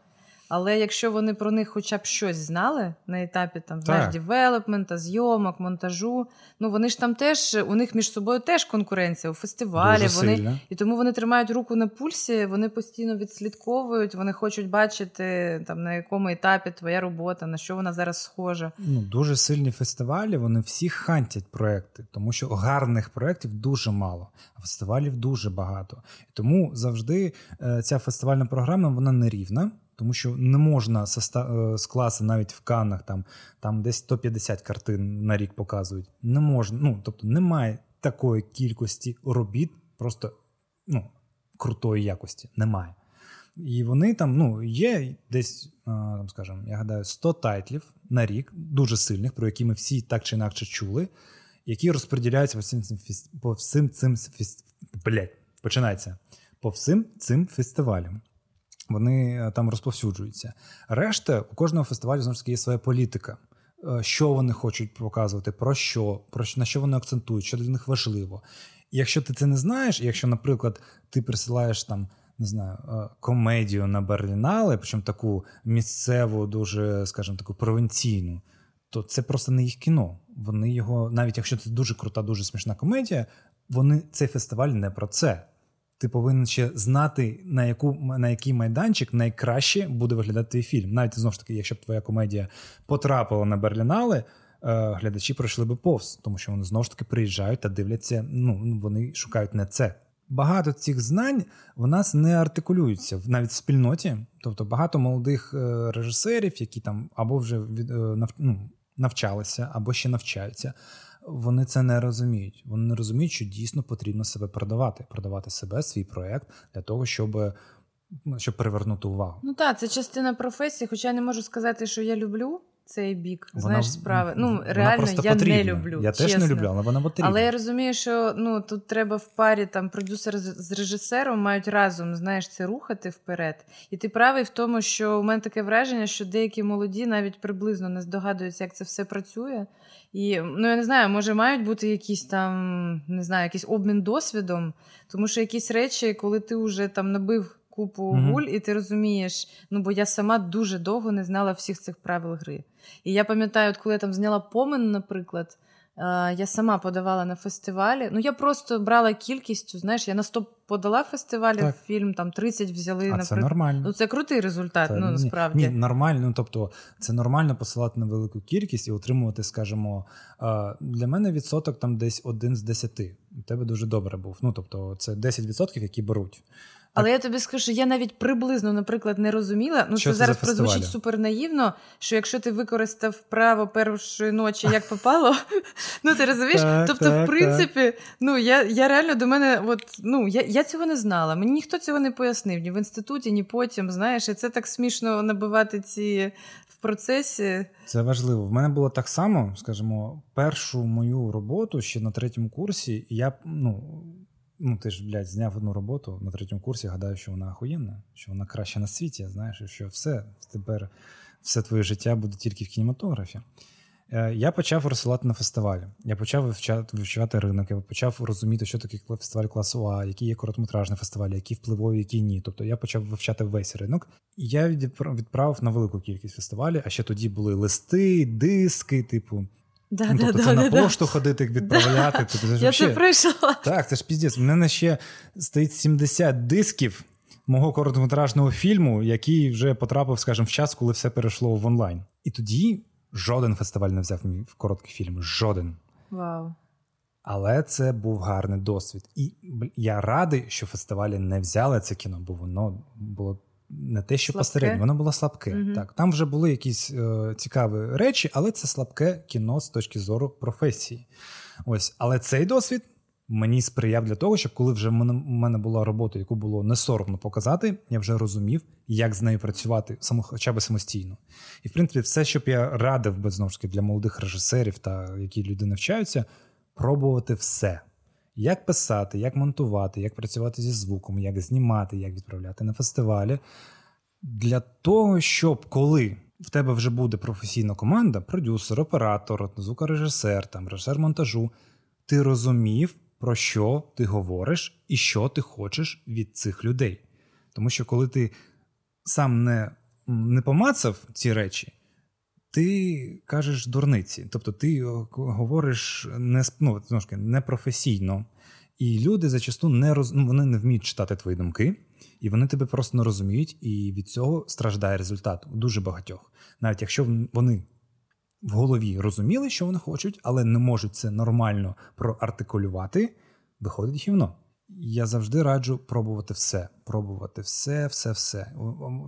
Але якщо вони про них хоча б щось знали на етапі там знаєш, девелопмента, зйомок, монтажу, ну вони ж там теж у них між собою теж конкуренція у фестивалі. Дуже вони сильно. і тому вони тримають руку на пульсі, вони постійно відслідковують, вони хочуть бачити там на якому етапі твоя робота, на що вона зараз схожа. Ну дуже сильні фестивалі. Вони всі хантять проекти, тому що гарних проєктів дуже мало, а фестивалів дуже багато. Тому завжди е, ця фестивальна програма вона не рівна тому що не можна е, скласти навіть в Каннах, там там десь 150 картин на рік показують. Не можна, ну тобто немає такої кількості робіт, просто ну, крутої якості. Немає. І вони там ну, є десь, там, скажімо, я гадаю, 100 тайтлів на рік, дуже сильних, про які ми всі так чи інакше чули, які розподіляються по всім цим по всім цим блядь, починається по всім цим фестивалям. Вони там розповсюджуються. Решта у кожного фестивалю знову ж таки є своя політика. Що вони хочуть показувати, про що, про що, на що вони акцентують, що для них важливо. Якщо ти це не знаєш, якщо, наприклад, ти присилаєш там не знаю, е, комедію на Берлінале, причому таку місцеву, дуже, скажімо, таку провінційну, то це просто не їх кіно. Вони його, навіть якщо це дуже крута, дуже смішна комедія, вони цей фестиваль не про це. Ти повинен ще знати, на яку на який майданчик найкраще буде виглядати твій фільм. Навіть знову ж таки, якщо б твоя комедія потрапила на Берлінале, е, глядачі пройшли би повз, тому що вони знову ж таки приїжджають та дивляться. Ну вони шукають не це багато цих знань в нас не артикулюються навіть в спільноті. Тобто багато молодих е, режисерів, які там або вже від, е, ну, навчалися, або ще навчаються. Вони це не розуміють. Вони не розуміють, що дійсно потрібно себе продавати, продавати себе, свій проект для того, щоб ну, щоб привернути увагу. Ну так, це частина професії, хоча я не можу сказати, що я люблю цей бік вона, знаєш, справи. Ну, реально я потрібна. не люблю. Я чесно. теж не люблю, але вона потрібна. Але я розумію, що ну тут треба в парі там продюсер з режисером мають разом знаєш, це рухати вперед. І ти правий в тому, що у мене таке враження, що деякі молоді навіть приблизно не здогадуються, як це все працює. І ну я не знаю, може мають бути якісь там не знаю, якийсь обмін досвідом, тому що якісь речі, коли ти вже там набив купу mm-hmm. гуль, і ти розумієш, ну бо я сама дуже довго не знала всіх цих правил гри. І я пам'ятаю, от коли я там зняла помен, наприклад. Я сама подавала на фестивалі. Ну, я просто брала кількістю. Знаєш, я на 100 подала фестивалі так. фільм, там 30 взяли а наприклад. Це нормально. Ну, це крутий результат. Це, ну насправді ні, нормально. Ну тобто, це нормально посилати на велику кількість і отримувати, скажімо, для мене відсоток там десь один з десяти. У тебе дуже добре був. Ну тобто, це 10%, які беруть. Але я тобі скажу, що я навіть приблизно, наприклад, не розуміла. Ну, що це, це зараз прозвучить супер наївно, що якщо ти використав право першої ночі, як попало, (laughs) ну ти розумієш? Так, тобто, так, в принципі, ну я я реально до мене, от ну я я цього не знала. Мені ніхто цього не пояснив ні в інституті, ні потім. Знаєш, і це так смішно набивати ці в процесі. Це важливо. В мене було так само, скажімо, першу мою роботу ще на третьому курсі. Я ну. Ну, ти ж, блядь, зняв одну роботу на третьому курсі, гадаю, що вона охуєнна, що вона краща на світі, знаєш, що все, тепер все твоє життя буде тільки в кінематографі. Е, я почав розсилати на фестивалі. Я почав вивчати, вивчати ринок, я почав розуміти, що таке фестиваль класу А, які є короткометражні фестивалі, які впливові, які ні. Тобто я почав вивчати весь ринок. Я відправив на велику кількість фестивалів, а ще тоді були листи, диски, типу. Да, ну, да, тобто да, це да, на пошту ходити, відправляти. Тобто, це Я вообще... це прийшла. Так, це ж піздець. У мене ще стоїть 70 дисків мого короткометражного фільму, який вже потрапив, скажімо, в час, коли все перейшло в онлайн. І тоді жоден фестиваль не взяв мій короткий фільм. Жоден. Вау. Але це був гарний досвід. І я радий, що фестивалі не взяли це кіно, бо воно було не те, що посередньо, воно було слабке. Угу. Так, Там вже були якісь е, цікаві речі, але це слабке кіно з точки зору професії. Ось, Але цей досвід мені сприяв для того, щоб коли вже в мене, в мене була робота, яку було не соромно показати, я вже розумів, як з нею працювати само, хоча б самостійно. І в принципі, все, що б я радив би знову ж таки для молодих режисерів та які люди навчаються, пробувати все. Як писати, як монтувати, як працювати зі звуком, як знімати, як відправляти на фестивалі. Для того, щоб коли в тебе вже буде професійна команда, продюсер, оператор, звукорежисер, там, режисер монтажу, ти розумів, про що ти говориш і що ти хочеш від цих людей. Тому що коли ти сам не не помацав ці речі, ти кажеш дурниці. Тобто ти е, говориш не ну, непрофесійно. І люди зачасту не роз... ну, вони не вміють читати твої думки, і вони тебе просто не розуміють, і від цього страждає результат у дуже багатьох. Навіть якщо вони в голові розуміли, що вони хочуть, але не можуть це нормально проартикулювати, виходить гівно. Я завжди раджу пробувати все. Пробувати все, все, все.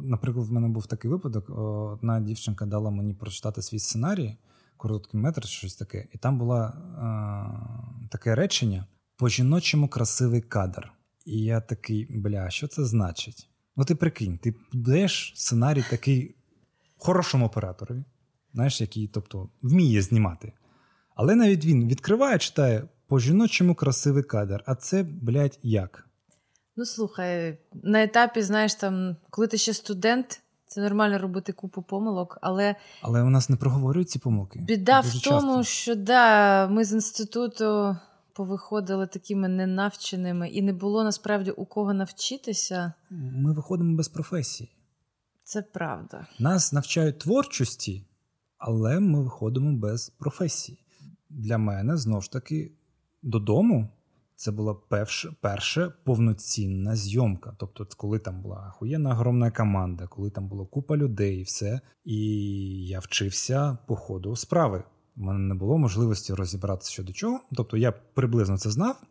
Наприклад, в мене був такий випадок: одна дівчинка дала мені прочитати свій сценарій, короткий метр, щось таке, і там було таке речення по жіночому красивий кадр. І я такий, бля, що це значить? Ну, ти прикинь, ти даєш сценарій такий хорошому операторові, знаєш, який тобто, вміє знімати. Але навіть він відкриває, читає по жіночому красивий кадр. А це, блядь, як? Ну, слухай, на етапі, знаєш, там, коли ти ще студент, це нормально робити купу помилок, але Але у нас не проговорюють ці помилки. Біда в тому, часто. що да, ми з інституту повиходили такими ненавченими, і не було насправді у кого навчитися. Ми виходимо без професії. Це правда. Нас навчають творчості, але ми виходимо без професії. Для мене знову ж таки додому це була перша, перша повноцінна зйомка. Тобто, коли там була охуєнна огромна команда, коли там була купа людей, і все. І я вчився по ходу справи. У мене не було можливості розібратися щодо чого. Тобто я приблизно це знав,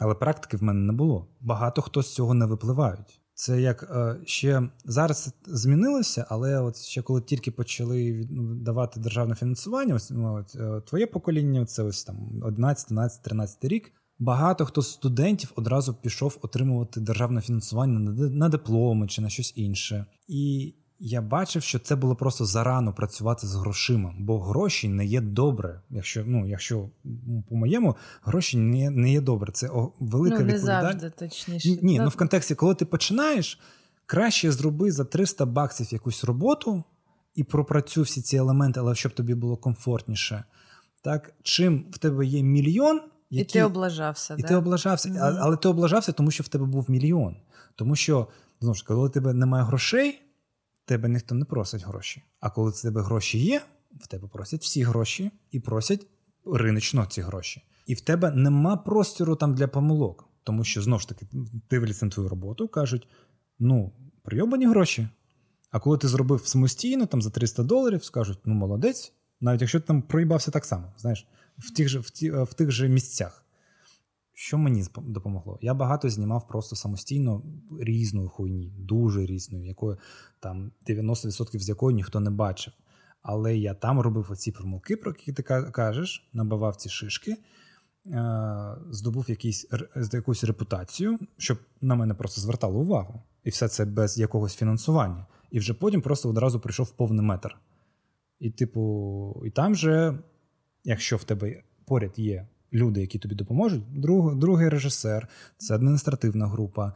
але практики в мене не було. Багато хто з цього не випливають. Це як е, ще зараз змінилося, але от ще коли тільки почали ну, давати державне фінансування, ось ну, е, твоє покоління, це ось там 11, 12, 13 рік. Багато хто з студентів одразу пішов отримувати державне фінансування на дипломи чи на щось інше. І я бачив, що це було просто зарано працювати з грошима, бо гроші не є добре. Якщо ну, якщо по-моєму, гроші не є, не є добре. Це велика ну, не відповідальність. завжди точніше. Ні, ні, ну в контексті, коли ти починаєш, краще зроби за 300 баксів якусь роботу і пропрацюй всі ці елементи, але щоб тобі було комфортніше. Так, чим в тебе є мільйон, І ти облажався. і да? ти облажався. Мгм. Але ти облажався, тому що в тебе був мільйон. Тому що, знову ж, коли у тебе немає грошей, тебе ніхто не просить гроші. А коли в тебе гроші є, в тебе просять всі гроші і просять риночно ці гроші. І в тебе нема простору там для помилок. Тому що знову ж таки дивляться на твою роботу, кажуть: ну, прийобані гроші. А коли ти зробив самостійно там за 300 доларів, скажуть: ну молодець, навіть якщо ти там проїбався так само, знаєш, в тих же, в ті, в тих же місцях. Що мені допомогло? Я багато знімав просто самостійно різної хуйні, дуже різної, якої там 90% з якої ніхто не бачив. Але я там робив оці помилки, про які ти кажеш, набивав ці шишки, е- здобув якийсь, якусь репутацію, щоб на мене просто звертало увагу. І все це без якогось фінансування. І вже потім просто одразу прийшов повний метр. І, типу, і там же, якщо в тебе поряд є люди, які тобі допоможуть, друг, другий режисер, це адміністративна група,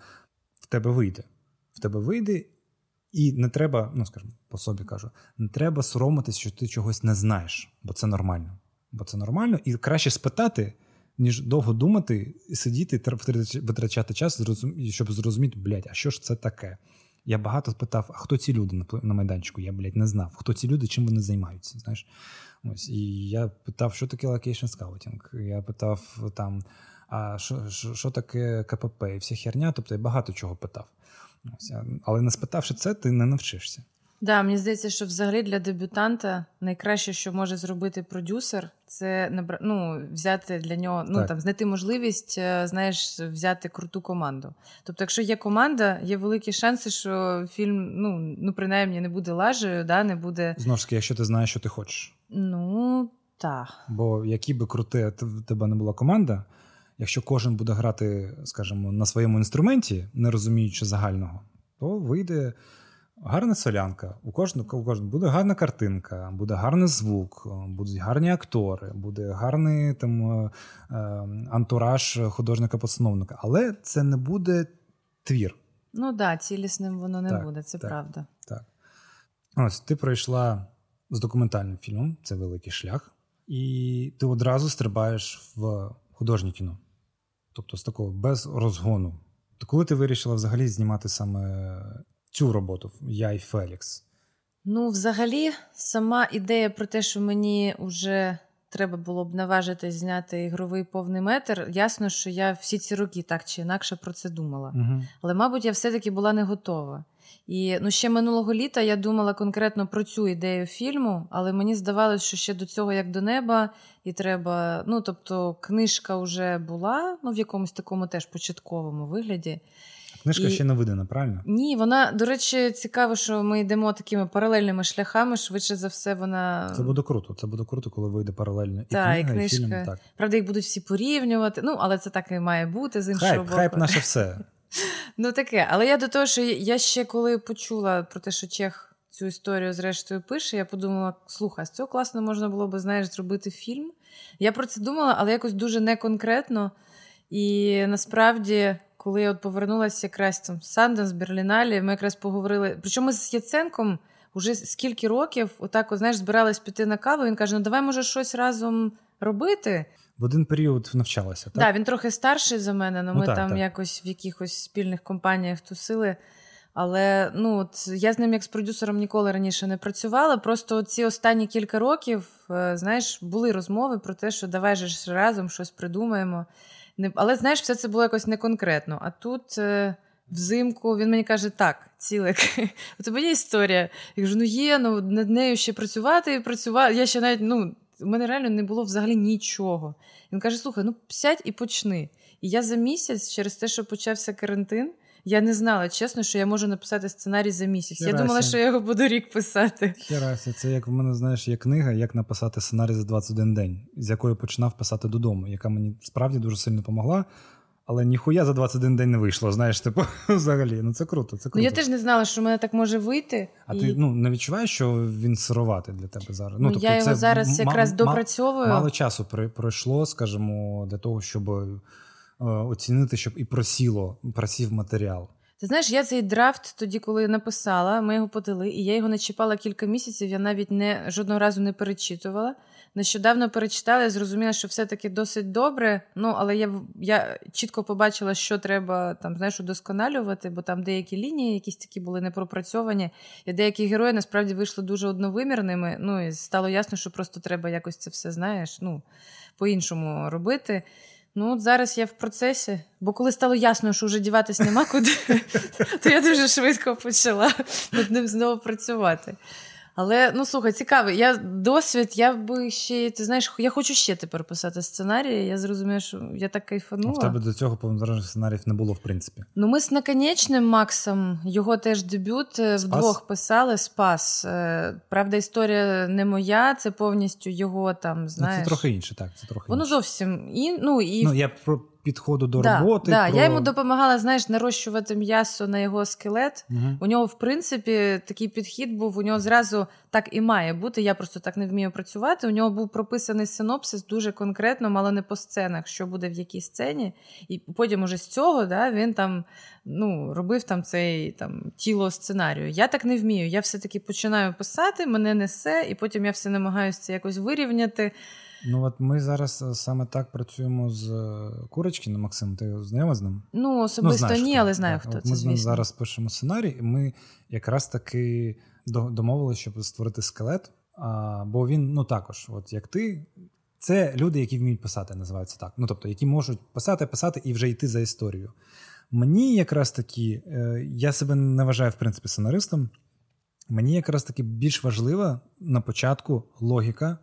в тебе вийде. В тебе вийде, і не треба, ну скажімо, по собі кажу, не треба соромитись, що ти чогось не знаєш, бо це нормально. Бо це нормально, і краще спитати, ніж довго думати, сидіти, витрачати час, щоб зрозуміти, блядь, а що ж це таке? Я багато спитав, а хто ці люди на майданчику? Я, блядь, не знав. Хто ці люди, чим вони займаються? Знаєш? Ось, і я питав, що таке location scouting. Я питав там, а що, що, таке КПП і вся херня, тобто я багато чого питав. Ось, але не спитавши це, ти не навчишся. Да, мені здається, що взагалі для дебютанта найкраще, що може зробити продюсер, це набра... ну, взяти для нього, ну Так. там знайти можливість, е, знаєш, взяти круту команду. Тобто, якщо є команда, є великі шанси, що фільм, ну, ну принаймні, не буде лажею, да, не буде. Знову ж таки, якщо ти знаєш, що ти хочеш. Ну так. Бо які би круте т- в тебе не була команда, якщо кожен буде грати, скажімо, на своєму інструменті, не розуміючи загального, то вийде гарна солянка. У кожного, у кожного буде гарна картинка, буде гарний звук, будуть гарні актори, буде гарний там е, е, антураж художника-постановника. Але це не буде твір. Ну да, цілісним воно не Так, буде, це так. правда. Так. Ось ти пройшла з документальним фільмом, це великий шлях, і ти одразу стрибаєш в художнє кіно. Тобто з такого без розгону. То коли ти вирішила взагалі знімати саме цю роботу, я і Фелікс? Ну, взагалі, сама ідея про те, що мені вже треба було б наважитись зняти ігровий повний метр, ясно, що я всі ці роки так чи інакше про це думала. Угу. Але, мабуть, я все-таки була не готова. І ну, ще минулого літа я думала конкретно про цю ідею фільму, але мені здавалося, що ще до цього як до неба, і треба. Ну, тобто, книжка вже була ну, в якомусь такому теж початковому вигляді. Книжка і... ще не видана, правильно? Ні, вона, до речі, цікаво, що ми йдемо такими паралельними шляхами. Швидше за все, вона. Це буде круто. Це буде круто, коли вийде паралельно. І та, книга, і книжка. І фільм, так. Правда, їх будуть всі порівнювати. Ну, але це так і має бути з іншого хайп, боку. Хайп наше все. (laughs) Ну таке, але я до того, що я ще коли почула про те, що Чех цю історію зрештою пише, я подумала: слухай, з цього класно можна було би, знаєш, зробити фільм. Я про це думала, але якось дуже неконкретно. І насправді, коли я от повернулася якраз там Санденс, Берліналі, ми якраз поговорили. Причому з Яценком вже скільки років, отак, от, знаєш, збирались піти на каву. Він каже: Ну давай, може, щось разом робити. В один період навчалася, так? Так, да, він трохи старший за мене, але ну, ми так, там так. якось в якихось спільних компаніях тусили. Але ну, от я з ним як з продюсером ніколи раніше не працювала. Просто ці останні кілька років, е, знаєш, були розмови про те, що давай же разом щось придумаємо. Але знаєш, все це було якось не конкретно. А тут е, взимку він мені каже: так, цілик, (laughs) у тебе є історія. Я кажу, ну є, ну над нею ще працювати і працювати. Я ще навіть ну, у мене реально не було взагалі нічого. Він каже: слухай, ну сядь і почни. І я за місяць, через те, що почався карантин, я не знала, чесно, що я можу написати сценарій за місяць. Я думала, що я його буду рік писати. Херася, це як в мене, знаєш, є книга, як написати сценарій за 21 день, з якої починав писати додому, яка мені справді дуже сильно допомогла. Але ніхуя за 21 день не вийшло, знаєш, типу, (laughs) взагалі. Ну це круто. це круто. Ну я теж не знала, що в мене так може вийти. А і... ти ну, не відчуваєш, що він сироватий для тебе зараз? Ну, ну тобто, Я його зараз м- якраз м- допрацьовую. Мало часу пройшло, скажімо, для того, щоб оцінити, щоб і просіло, просів матеріал. Ти знаєш, я цей драфт тоді, коли написала, ми його подали, і я його не чіпала кілька місяців. Я навіть не жодного разу не перечитувала. Нещодавно перечитала, я зрозуміла, що все-таки досить добре. Ну, але я я чітко побачила, що треба там знаєш, удосконалювати, бо там деякі лінії, якісь такі були непропрацьовані, і деякі герої насправді вийшли дуже одновимірними. Ну і стало ясно, що просто треба якось це все знаєш, ну по-іншому робити. Ну, от зараз я в процесі, бо коли стало ясно, що вже діватись нема куди, (laughs) то я дуже швидко почала над ним знову працювати. Але ну слухай, цікаво. Я досвід, я би ще ти знаєш, я хочу ще тепер писати сценарії. Я зрозумію, що я так кайфанула. В тебе до цього повнометражних сценаріїв не було, в принципі. Ну, ми з наконечним Максом, його теж дебют е, Спас? вдвох писали Спас. Е, правда, історія не моя, це повністю його там. знаєш. Ну, Це трохи інше, так. Це трохи Воно інше. зовсім і ну і ну я про підходу до да, роботи. Да. Про... Я йому допомагала, знаєш, нарощувати м'ясо на його скелет. Угу. У нього, в принципі, такий підхід був. У нього зразу так і має бути. Я просто так не вмію працювати. У нього був прописаний синопсис дуже конкретно, мало не по сценах, що буде в якій сцені. І потім уже з цього да, він там ну, робив там цей там тіло сценарію. Я так не вмію. Я все-таки починаю писати, мене несе, і потім я все намагаюся це якось вирівняти. Ну от ми зараз е, саме так працюємо з е, Курочкіним, Максим. Ти знайома з ним? Ну, особисто ну, ні, але знаю, хто от це. Ми з ним зараз пишемо сценарій, і ми якраз таки домовилися, щоб створити скелет. А, Бо він, ну також, от як ти, це люди, які вміють писати, називаються так. Ну тобто, які можуть писати, писати і вже йти за історію. Мені якраз таки, е, я себе не вважаю в принципі сценаристом. Мені якраз таки більш важлива на початку логіка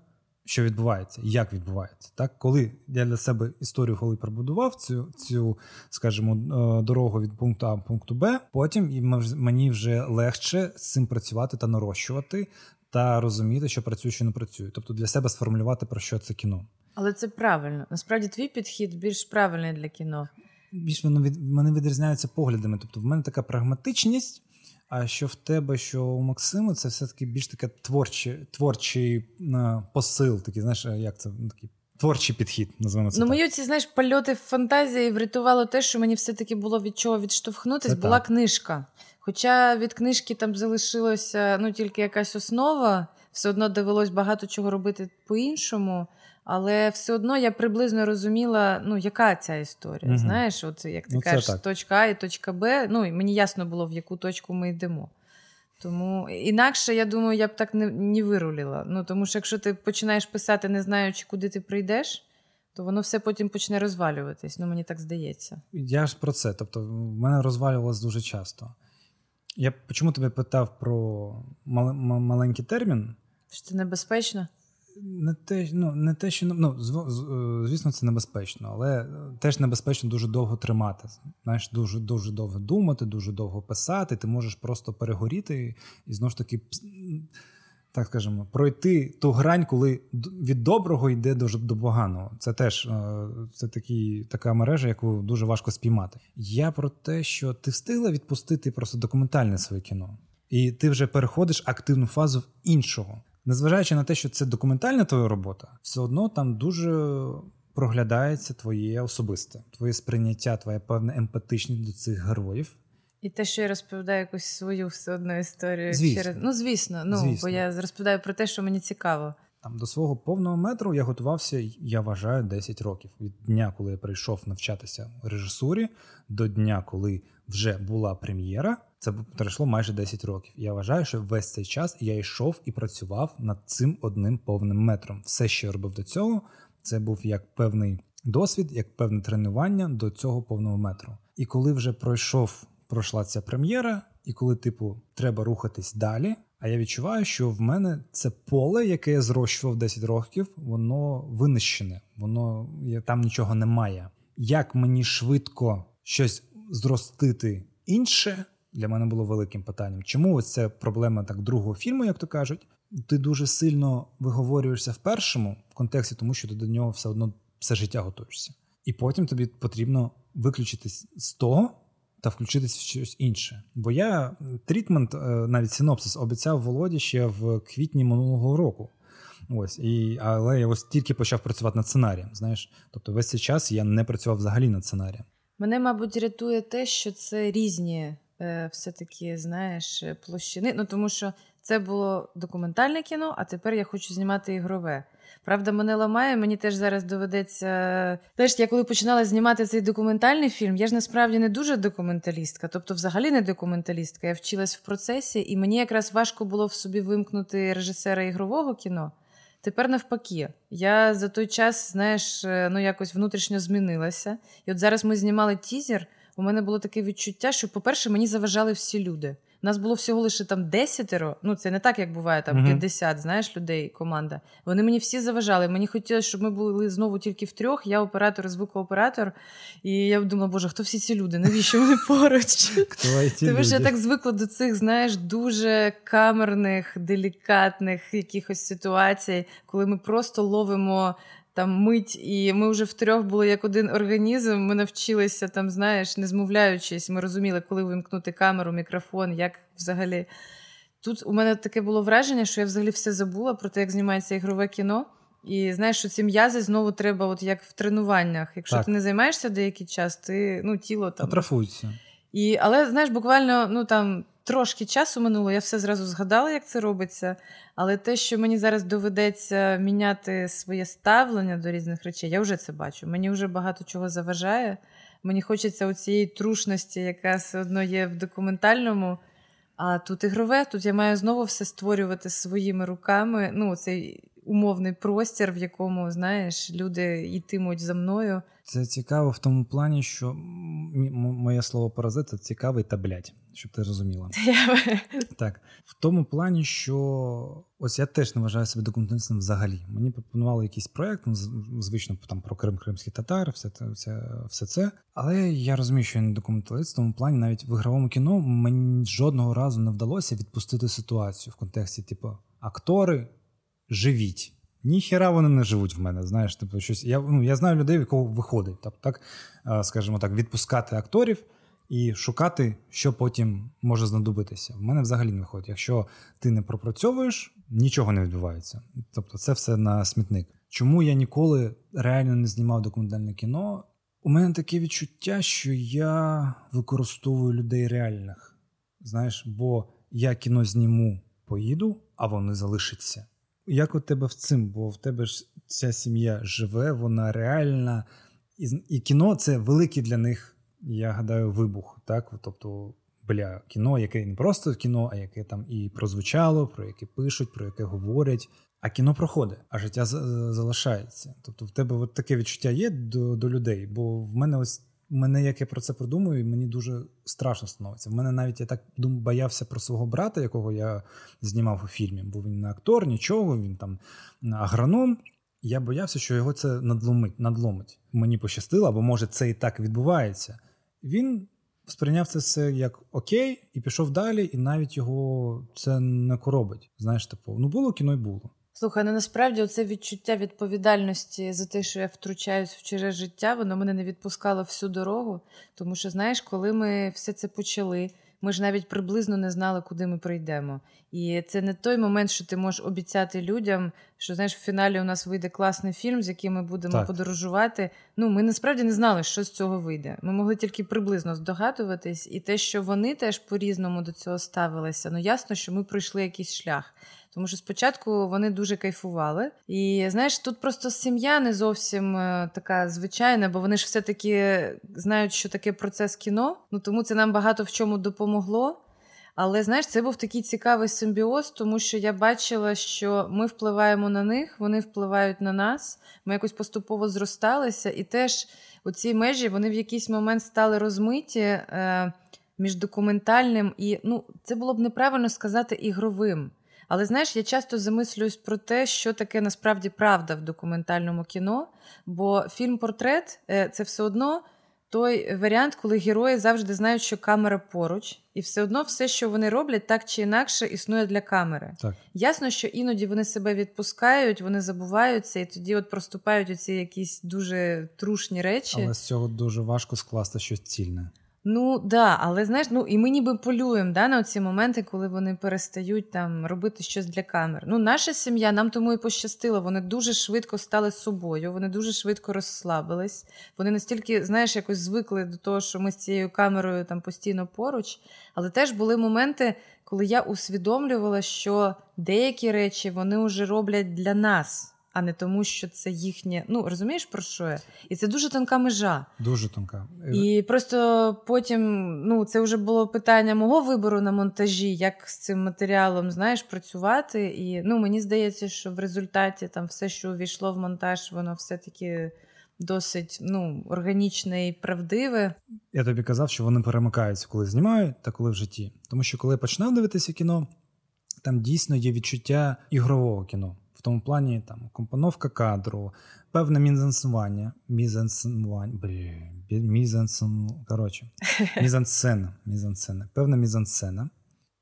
що відбувається, як відбувається. Так, Коли я для себе історію коли пробудував цю, цю скажімо, е, дорогу від пункту А до пункту Б, потім мені вже легше з цим працювати та нарощувати, та розуміти, що працює, що не працює. Тобто для себе сформулювати про що це кіно. Але це правильно. Насправді твій підхід більш правильний для кіно. Більш воно від мене відрізняються поглядами. Тобто, в мене така прагматичність. А що в тебе, що у Максиму, це все-таки більш таке творчий творчий е, посил, такий, знаєш, як це ну, такий творчий підхід, називаємо це. Ну, мої ці знаєш, польоти в фантазії врятувало те, що мені все-таки було від чого відштовхнутись, це була так. книжка. Хоча від книжки там залишилася ну, тільки якась основа, все одно довелось багато чого робити по-іншому. Але все одно я приблизно розуміла, ну, яка ця історія. Угу. Знаєш, от як ти ну, кажеш, точка А і точка Б. Ну, і мені ясно було, в яку точку ми йдемо. Тому інакше, я думаю, я б так не не вируліла. Ну, Тому що якщо ти починаєш писати, не знаючи, куди ти прийдеш, то воно все потім почне розвалюватись. Ну, мені так здається. Я ж про це. Тобто, в мене розвалювалось дуже часто. Я чому тебе питав про мал- маленький термін? Що це небезпечно? Не те, ну, не те, що ну, е, звісно, це небезпечно, але теж небезпечно дуже довго тримати. Знаєш, дуже дуже довго думати, дуже довго писати. Ти можеш просто перегоріти і знову ж таки, так скажемо, пройти ту грань, коли від доброго йде дуже до поганого. Це теж е, це такі, така мережа, яку дуже важко спіймати. Я про те, що ти встигла відпустити просто документальне своє кіно. І ти вже переходиш активну фазу в іншого. Незважаючи на те, що це документальна твоя робота, все одно там дуже проглядається твоє особисте, твоє сприйняття, твоя певна емпатичність до цих героїв. І те, що я розповідаю якусь свою все одно історію звісно. через ну, звісно, ну звісно. бо я розповідаю про те, що мені цікаво. Там до свого повного метру я готувався, я вважаю, 10 років від дня, коли я прийшов навчатися режисурі, до дня, коли вже була прем'єра. Це пройшло майже 10 років. Я вважаю, що весь цей час я йшов і працював над цим одним повним метром. Все, що я робив до цього, це був як певний досвід, як певне тренування до цього повного метру. І коли вже пройшов, пройшла ця прем'єра, і коли, типу, треба рухатись далі. А я відчуваю, що в мене це поле, яке я зрощував 10 років, воно винищене, воно там нічого немає. Як мені швидко щось зростити інше? Для мене було великим питанням. Чому ось це проблема так другого фільму, як то кажуть? Ти дуже сильно виговорюєшся в першому в контексті, тому що ти до нього все одно все життя готуєшся. І потім тобі потрібно виключитись з того та включитись в щось інше. Бо я трітмент, е, навіть синопсис, обіцяв Володі ще в квітні минулого року. Ось, і, Але я ось тільки почав працювати над сценарієм. Знаєш, тобто весь цей час я не працював взагалі над сценарієм. Мене, мабуть, рятує те, що це різні все-таки, знаєш, площини. Ну тому що це було документальне кіно, а тепер я хочу знімати ігрове. Правда, мене ламає, мені теж зараз доведеться. Теж я коли починала знімати цей документальний фільм, я ж насправді не дуже документалістка, тобто, взагалі не документалістка. Я вчилась в процесі, і мені якраз важко було в собі вимкнути режисера ігрового кіно. Тепер навпаки, я за той час, знаєш, е, ну якось внутрішньо змінилася. І от зараз ми знімали тізер у мене було таке відчуття, що, по-перше, мені заважали всі люди. У нас було всього лише там десятеро. Ну це не так, як буває там 50, знаєш, людей. Команда. Вони мені всі заважали. Мені хотілося, щоб ми були знову тільки в трьох. Я оператор, і звукооператор. І я думала, боже, хто всі ці люди? Навіщо вони (laughs) поруч? Тому що я так звикла до цих, знаєш, дуже камерних, делікатних якихось ситуацій, коли ми просто ловимо там мить, і ми вже втрьох були як один організм. Ми навчилися там, знаєш, не змовляючись, ми розуміли, коли вимкнути камеру, мікрофон, як взагалі. Тут у мене таке було враження, що я взагалі все забула про те, як знімається ігрове кіно. І знаєш, що ці м'язи знову треба, от як в тренуваннях. Якщо так. ти не займаєшся деякий час, ти ну, тіло там. Атрофується. І, Але знаєш, буквально ну там трошки часу минуло, я все зразу згадала, як це робиться. Але те, що мені зараз доведеться міняти своє ставлення до різних речей, я вже це бачу. Мені вже багато чого заважає. Мені хочеться цієї трушності, яка все одно є в документальному. А тут ігрове, тут я маю знову все створювати своїми руками. Ну, цей умовний простір, в якому, знаєш, люди йтимуть за мною. Це цікаво в тому плані, що моє слово паразит це цікавий та блядь, щоб ти розуміла. Так, в тому плані, що ось я теж не вважаю себе документалістом взагалі. Мені пропонували якийсь проект, ну, звично там про Крим, Кримський татар, все це, все, все це. Але я розумію, що я не документаліст, в тому плані навіть в ігровому кіно мені жодного разу не вдалося відпустити ситуацію в контексті, типу, актори живіть. Ніхера вони не живуть в мене. Знаєш, тобто щось. Я ну, я знаю людей, в якого виходить, тобто, так, скажімо так, відпускати акторів і шукати, що потім може знадобитися. В мене взагалі не виходить. Якщо ти не пропрацьовуєш, нічого не відбувається. Тобто, це все на смітник. Чому я ніколи реально не знімав документальне кіно? У мене таке відчуття, що я використовую людей реальних. Знаєш, бо я кіно зніму, поїду, а вони залишаться. Як у тебе в цим? Бо в тебе ж ця сім'я живе, вона реальна, і і кіно це великий для них, я гадаю, вибух. Так? Тобто, бля, кіно, яке не просто кіно, а яке там і прозвучало, про яке пишуть, про яке говорять. А кіно проходить, а життя залишається. Тобто, в тебе от таке відчуття є до до людей. Бо в мене ось мене, як я про це продумую, мені дуже страшно становиться. В мене навіть я так дум, боявся про свого брата, якого я знімав у фільмі, бо він не актор, нічого, він там агроном. Я боявся, що його це надломить, надломить. Мені пощастило, або може це і так відбувається. Він сприйняв це все як окей, і пішов далі, і навіть його це не коробить. Знаєш, типу, ну було кіно й було. Слухай, ну насправді це відчуття відповідальності за те, що я втручаюсь в чуже життя, воно мене не відпускало всю дорогу. Тому що, знаєш, коли ми все це почали, ми ж навіть приблизно не знали, куди ми прийдемо. І це не той момент, що ти можеш обіцяти людям, що знаєш, в фіналі у нас вийде класний фільм, з яким ми будемо так. подорожувати. Ну, ми насправді не знали, що з цього вийде. Ми могли тільки приблизно здогадуватись, і те, що вони теж по-різному до цього ставилися, ну ясно, що ми пройшли якийсь шлях. Тому що спочатку вони дуже кайфували. І знаєш, тут просто сім'я не зовсім е, така звичайна, бо вони ж все-таки знають, що таке процес кіно. Ну тому це нам багато в чому допомогло. Але знаєш, це був такий цікавий симбіоз, тому що я бачила, що ми впливаємо на них, вони впливають на нас. Ми якось поступово зросталися, і теж оці межі вони в якийсь момент стали розмиті е, між документальним і ну, це було б неправильно сказати ігровим. Але знаєш, я часто замислююсь про те, що таке насправді правда в документальному кіно, бо фільм-портрет е, це все одно той варіант, коли герої завжди знають, що камера поруч, і все одно все, що вони роблять, так чи інакше існує для камери. Так. Ясно, що іноді вони себе відпускають, вони забуваються, і тоді от проступають оці якісь дуже трушні речі. Але з цього дуже важко скласти щось цільне. Ну да, але знаєш, ну і ми ніби полюємо да, на ці моменти, коли вони перестають там робити щось для камер. Ну, наша сім'я нам тому і пощастило. Вони дуже швидко стали собою, вони дуже швидко розслабились. Вони настільки, знаєш, якось звикли до того, що ми з цією камерою там постійно поруч. Але теж були моменти, коли я усвідомлювала, що деякі речі вони вже роблять для нас а не тому, що це їхнє. Ну розумієш про що я? І це дуже тонка межа. Дуже тонка. І просто потім ну, це вже було питання мого вибору на монтажі, як з цим матеріалом знаєш, працювати. І ну, мені здається, що в результаті там все, що увійшло в монтаж, воно все-таки. Досить ну, органічне і правдиве. Я тобі казав, що вони перемикаються, коли знімають та коли в житті. Тому що коли я починав дивитися кіно, там дійсно є відчуття ігрового кіно в тому плані там компоновка кадру, певне мізансування, мізансування, мізансон, коротше, (laughs) мізансцена, мізансцена, певна мізансцена.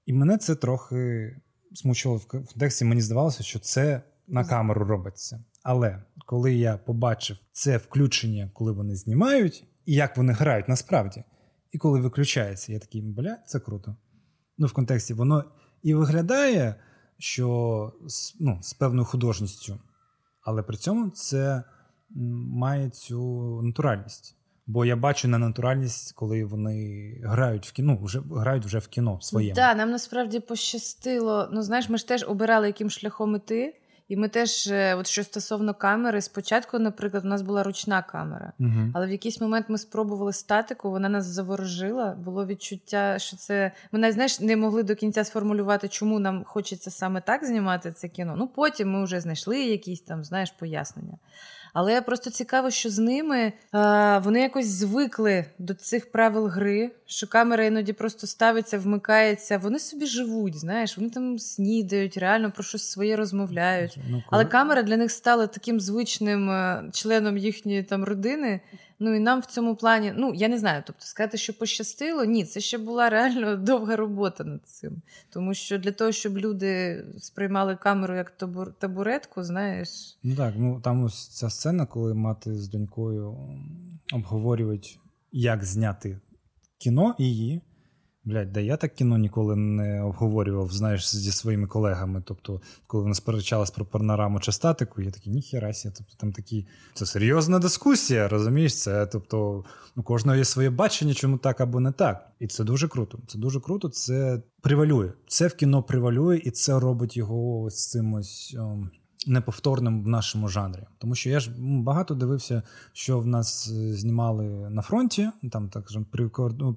І мене це трохи смучило в контексті. Мені здавалося, що це на камеру робиться. Але коли я побачив це включення, коли вони знімають, і як вони грають насправді, і коли виключається, я такий, бля, це круто. Ну, в контексті воно і виглядає що ну, з певною художністю, але при цьому це має цю натуральність. Бо я бачу на натуральність, коли вони грають в кіно, вже грають вже в кіно своєму. Так, да, нам насправді пощастило. Ну, знаєш, ми ж теж обирали, яким шляхом іти. І ми теж, е, от що стосовно камери, спочатку, наприклад, у нас була ручна камера, uh але в якийсь момент ми спробували статику, вона нас заворожила. Було відчуття, що це ми навіть знаєш, не могли до кінця сформулювати, чому нам хочеться саме так знімати це кіно. Ну потім ми вже знайшли якісь там, знаєш, пояснення. Але просто цікаво, що з ними а, вони якось звикли до цих правил гри, що камера іноді просто ставиться, вмикається. Вони собі живуть, знаєш, вони там снідають, реально про щось своє розмовляють. Ну, Але камера для них стала таким звичним е, членом їхньої там родини. Ну і нам в цьому плані, ну я не знаю, тобто сказати, що пощастило, ні, це ще була (laughs) реально довга робота над цим. Тому що для того, щоб люди сприймали камеру як табуретку, знаєш. Ну так, ну там ось ця сцена, коли мати з донькою обговорюють, як зняти кіно її. Блять, да я так кіно ніколи не обговорював, знаєш, зі своїми колегами. Тобто, коли вони сперечались про панораму чи статику, я такий, ніхерасі. Тобто там такі. Це серйозна дискусія, розумієш? Це тобто у кожного є своє бачення, чому так або не так. І це дуже круто. Це дуже круто, це привалює. Це в кіно привалює, і це робить його ось цим ось. Ом... Неповторним в нашому жанрі, тому що я ж багато дивився, що в нас е, знімали на фронті, там так при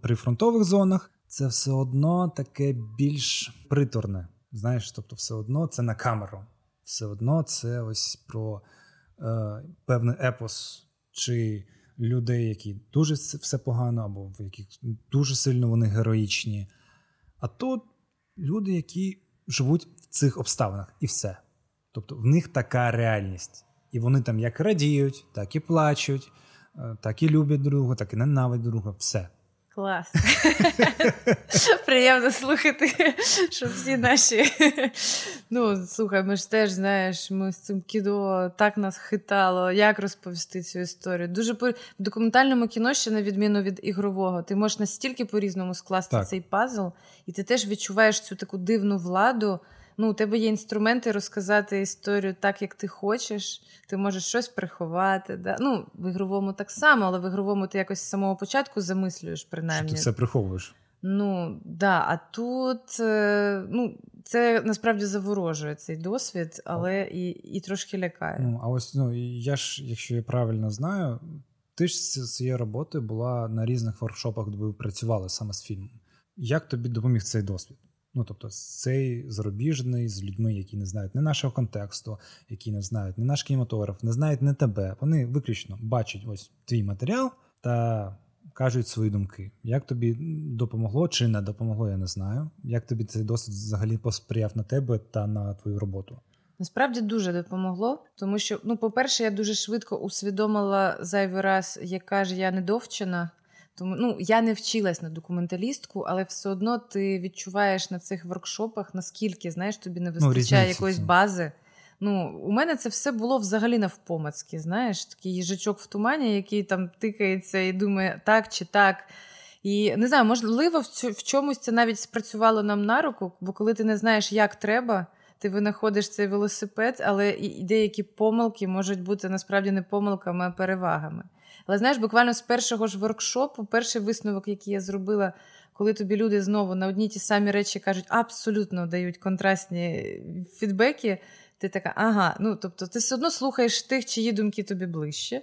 при фронтових зонах це все одно таке більш приторне. Знаєш, тобто, все одно це на камеру. Все одно це ось про е, певний епос чи людей, які дуже все погано, або в яких дуже сильно вони героїчні. А тут люди, які живуть в цих обставинах, і все. Тобто в них така реальність. І вони там як радіють, так і плачуть, е, так і люблять друга, так і ненавидять друга. Все. Клас. (laughs) Приємно слухати, що всі наші. Ну, слухай, ми ж теж знаєш, ми з цим кіно так нас хитало, як розповісти цю історію. Дуже по в документальному кіно, ще на відміну від ігрового, ти можеш настільки по-різному скласти так. цей пазл, і ти теж відчуваєш цю таку дивну владу ну, у тебе є інструменти розказати історію так, як ти хочеш. Ти можеш щось приховати. Да? Ну, В ігровому так само, але в ігровому ти якось з самого початку замислюєш, принаймні. Що Ти все приховуєш. Ну, да, а тут е, ну, це насправді заворожує цей досвід, але і і трошки лякає. Ну, а ось ну, я ж, якщо я правильно знаю, ти ж з цією роботою була на різних воркшопах, де ви працювали саме з фільмом. Як тобі допоміг цей досвід? Ну, тобто, цей зарубіжний з людьми, які не знають не нашого контексту, які не знають не наш кінематограф, не знають не тебе. Вони виключно бачать ось твій матеріал та кажуть свої думки. Як тобі допомогло чи не допомогло, я не знаю. Як тобі цей досвід взагалі посприяв на тебе та на твою роботу? Насправді дуже допомогло, тому що, ну, по-перше, я дуже швидко усвідомила зайвий раз, яка ж я недовчена. Тому ну я не вчилась на документалістку, але все одно ти відчуваєш на цих воркшопах, наскільки знаєш, тобі не вистачає ну, якоїсь бази. Ну, у мене це все було взагалі навпомацьки. Знаєш, такий їжачок в тумані, який там тикається і думає, так чи так. І не знаю, можливо, в, цю, в чомусь це навіть спрацювало нам на руку, бо коли ти не знаєш, як треба, ти винаходиш цей велосипед, але і деякі помилки можуть бути насправді не помилками, а перевагами. Але знаєш, буквально з першого ж воркшопу, перший висновок, який я зробила, коли тобі люди знову на одні ті самі речі кажуть, абсолютно дають контрастні фідбеки, ти така, ага, ну тобто ти все одно слухаєш тих, чиї думки тобі ближче.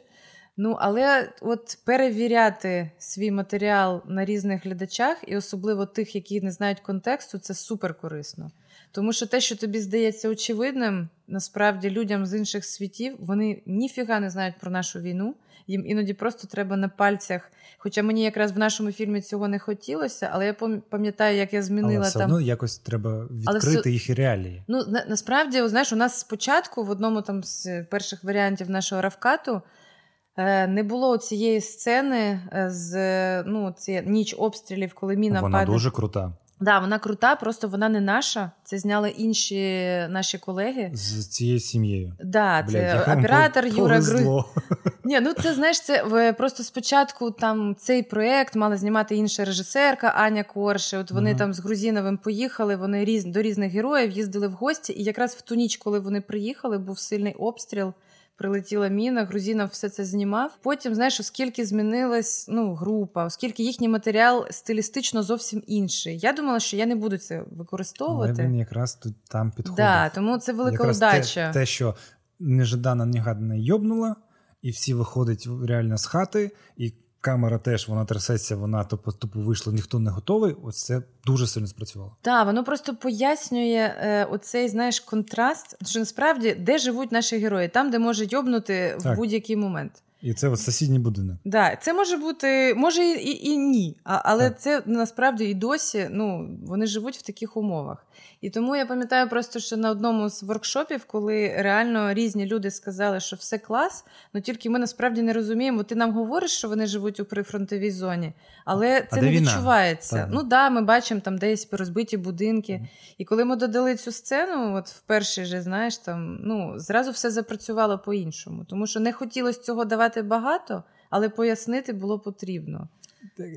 Ну, але от перевіряти свій матеріал на різних глядачах, і особливо тих, які не знають контексту, це супер корисно. Тому що те, що тобі здається очевидним, насправді людям з інших світів вони ніфіга не знають про нашу війну. Їм іноді просто треба на пальцях. Хоча мені якраз в нашому фільмі цього не хотілося, але я пам'ятаю, як я змінила але все там. одно якось треба відкрити все... їх реалії. Ну на, насправді, знаєш, у нас спочатку в одному там з перших варіантів нашого равкату. Е, не було цієї сцени е, з ну, ці ніч обстрілів, коли міна Вона падає. дуже крута. Да, вона крута, просто вона не наша. Це зняли інші наші колеги з цією сім'єю. Да, Блядь, це оператор Юра Гру... Ні, ну це знаєш, це просто спочатку там цей проект мала знімати інша режисерка Аня Корше. От вони uh там з Грузіновим поїхали. Вони різ до різних героїв їздили в гості. І якраз в ту ніч, коли вони приїхали, був сильний обстріл прилетіла міна, Грузінов все це знімав. Потім, знаєш, оскільки змінилась ну, група, оскільки їхній матеріал стилістично зовсім інший. Я думала, що я не буду це використовувати. Але він якраз тут там підходить. Да, тому це велика якраз удача. Те, те, що нежадана негадана йобнула, і всі виходять реально з хати, і камера теж вона трясеться, вона тупо тупо вийшла, ніхто не готовий. Ось це дуже сильно спрацювало. Так, воно просто пояснює е, оцей знаєш контраст, що насправді де живуть наші герої, там, де може йобнути в будь-який момент. І це от сусідній будинок. Да, це може бути, може і і, і ні. А, Але так. це насправді і досі ну, вони живуть в таких умовах. І тому я пам'ятаю просто, що на одному з воркшопів, коли реально різні люди сказали, що все клас, ну тільки ми насправді не розуміємо. Ти нам говориш, що вони живуть у прифронтовій зоні, але це а не відчувається. Так. Ну да, ми бачимо там десь розбиті будинки. Mm. І коли ми додали цю сцену, от в перший же, знаєш, там ну зразу все запрацювало по-іншому, тому що не хотілося цього давати багато, але пояснити було потрібно.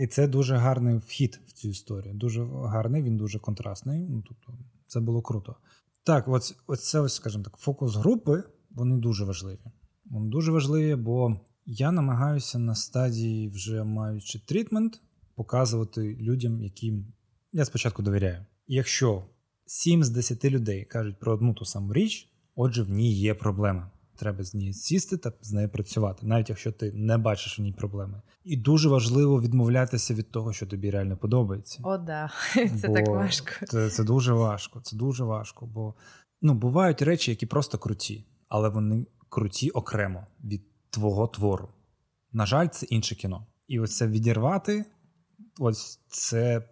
І це дуже гарний вхід в цю історію. Дуже гарний, він дуже контрастний. Ну тобто, це було круто. Так, ось, ось це ось, скажімо так, фокус групи, вони дуже важливі. Вони дуже важливі, бо я намагаюся на стадії, вже маючи трітмент, показувати людям, яким я спочатку довіряю. Якщо 7 з 10 людей кажуть про одну ту саму річ, отже, в ній є проблема треба з нею сісти та з нею працювати, навіть якщо ти не бачиш в ній проблеми. І дуже важливо відмовлятися від того, що тобі реально подобається. О, да, (laughs) це бо так важко. Це це дуже важко. Це дуже важко. Бо ну, бувають речі, які просто круті, але вони круті окремо від твого твору. На жаль, це інше кіно. І ось це відірвати, ось це,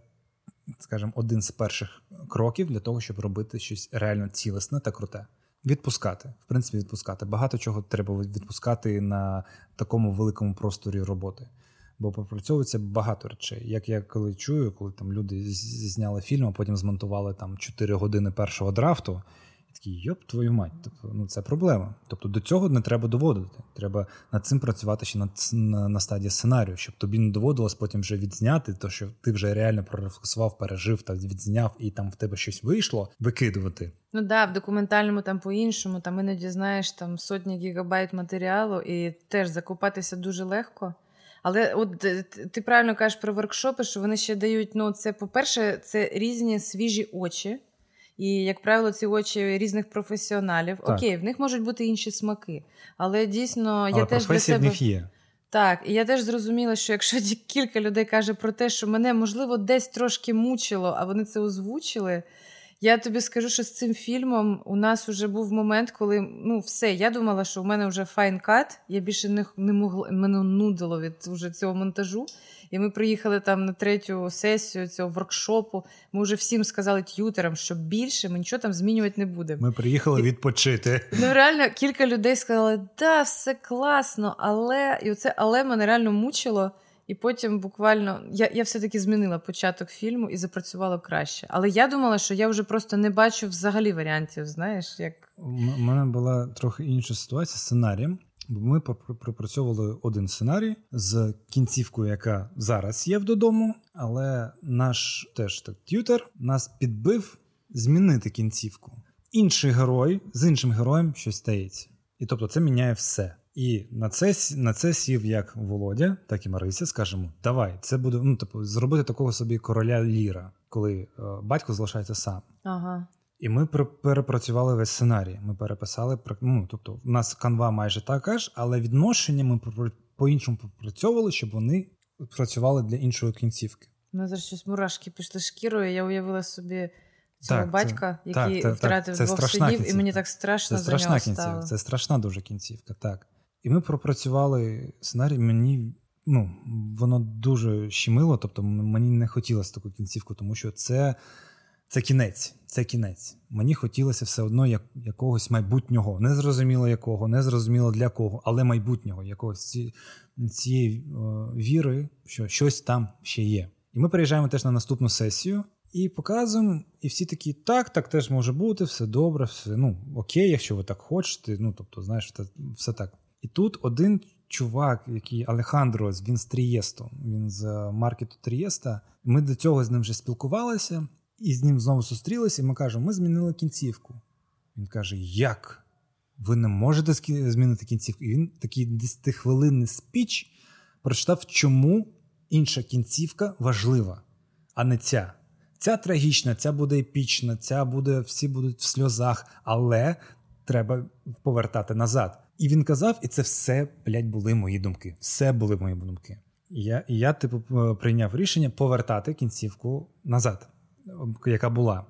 скажімо, один з перших кроків для того, щоб робити щось реально цілісне та круте. Відпускати, в принципі, відпускати. Багато чого треба відпускати на такому великому просторі роботи. Бо пропрацьовується багато речей. Як я коли чую, коли там люди зняли фільм, а потім змонтували там 4 години першого драфту, такий йоп, твою мать, тобто, ну це проблема. Тобто до цього не треба доводити. Треба над цим працювати ще на, на, на стадії сценарію, щоб тобі не доводилось потім вже відзняти, то що ти вже реально прорефлексував, пережив та відзняв, і там в тебе щось вийшло, викидувати. Ну да, в документальному там по-іншому, там іноді знаєш там сотні гігабайт матеріалу, і теж закупатися дуже легко. Але от е, ти правильно кажеш про воркшопи, що вони ще дають. Ну, це, по-перше, це різні свіжі очі. І, як правило, ці очі різних професіоналів. Так. Окей, в них можуть бути інші смаки. Але дійсно, але я теж для себе... в них є. Так, і я теж зрозуміла, що якщо кілька людей каже про те, що мене можливо десь трошки мучило, а вони це озвучили. Я тобі скажу, що з цим фільмом у нас вже був момент, коли ну все, я думала, що у мене вже fine cut, я більше не не могла мене нудило від уже цього монтажу. І ми приїхали там на третю сесію цього воркшопу. Ми вже всім сказали tutor -ам, що більше ми нічого там змінювати не будемо. Ми приїхали відпочити. Ну реально кілька людей сказали, да, все класно, але і оце але мене реально мучило. І потім буквально я я все-таки змінила початок фільму і запрацювало краще. Але я думала, що я вже просто не бачу взагалі варіантів. Знаєш, як у мене була трохи інша ситуація з сценарієм. Ми пропрацьовували один сценарій з кінцівкою, яка зараз є в додому, але наш теж так т'ютер нас підбив змінити кінцівку. Інший герой з іншим героєм щось стається. І тобто це міняє все. І на це на це сів як Володя, так і Марися. Скажемо, давай, це буде ну, типу, зробити такого собі короля Ліра, коли е, батько залишається сам. Ага. І ми перепрацювали весь сценарій. Ми переписали ну, тобто, в нас канва майже така ж, але відношення ми по-іншому попрацьовували, щоб вони працювали для іншої кінцівки. Ну, зараз щось мурашки пішли шкірою. Я уявила собі цього так, батька, це, який так, втратив так, двох синів, і мені так страшно це за нього кінцівка. стало. Це страшна дуже кінцівка, так. І ми пропрацювали сценарій. Мені ну, воно дуже щемило, тобто мені не хотілося таку кінцівку, тому що це це кінець. Це кінець. Мені хотілося все одно як, якогось майбутнього. Не зрозуміло якого, не зрозуміло для кого, але майбутнього, якогось ці, цієї о, віри, що щось там ще є. І ми приїжджаємо теж на наступну сесію і показуємо, і всі такі, так, так теж може бути, все добре, все ну окей, якщо ви так хочете. Ну тобто, знаєш, це все так. І тут один чувак, який Алехандро, він з Трієсту, він з маркету Трієста. Ми до цього з ним вже спілкувалися, і з ним знову зустрілися. І ми кажемо, ми змінили кінцівку. Він каже: Як? Ви не можете змінити кінцівку? І він такий 10-хвилинний спіч прочитав, чому інша кінцівка важлива, а не ця. Ця трагічна, ця буде епічна, ця буде, всі будуть в сльозах, але треба повертати назад. І він казав, і це все, блядь, були мої думки. Все були мої думки. І я, і я типу, прийняв рішення повертати кінцівку назад, яка була.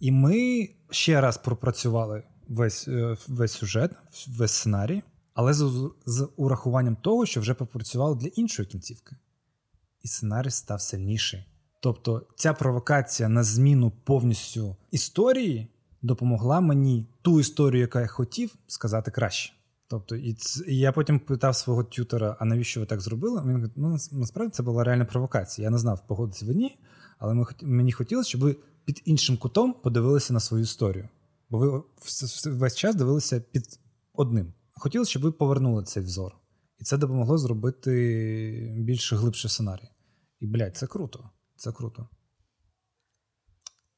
І ми ще раз пропрацювали весь е, весь сюжет, весь сценарій, але з, з урахуванням того, що вже попрацювали для іншої кінцівки. І сценарій став сильніший. Тобто ця провокація на зміну повністю історії допомогла мені ту історію, яку я хотів, сказати краще. Тобто, і, ц... і я потім питав свого тютера, а навіщо ви так зробили? Він говорить, ну насправді це була реальна провокація. Я не знав, погодитися ви ні, але ми, мені хотілося, щоб ви під іншим кутом подивилися на свою історію. Бо ви весь час дивилися під одним. Хотілося, щоб ви повернули цей взор. І це допомогло зробити більш глибший сценарій. І, блядь, це круто. Це круто.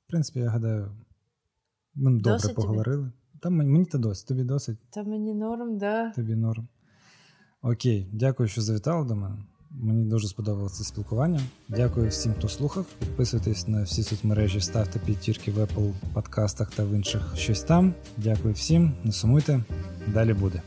В принципі, я гадаю, ми добре поговорили. Тобі? Та мені то досить, тобі досить. Та мені норм, да. Тобі норм. Окей, дякую, що завітали до мене. Мені дуже сподобалося це спілкування. Дякую всім, хто слухав. Підписуйтесь на всі соцмережі, ставте підтірки в Apple подкастах та в інших щось там. Дякую всім, не сумуйте. Далі буде.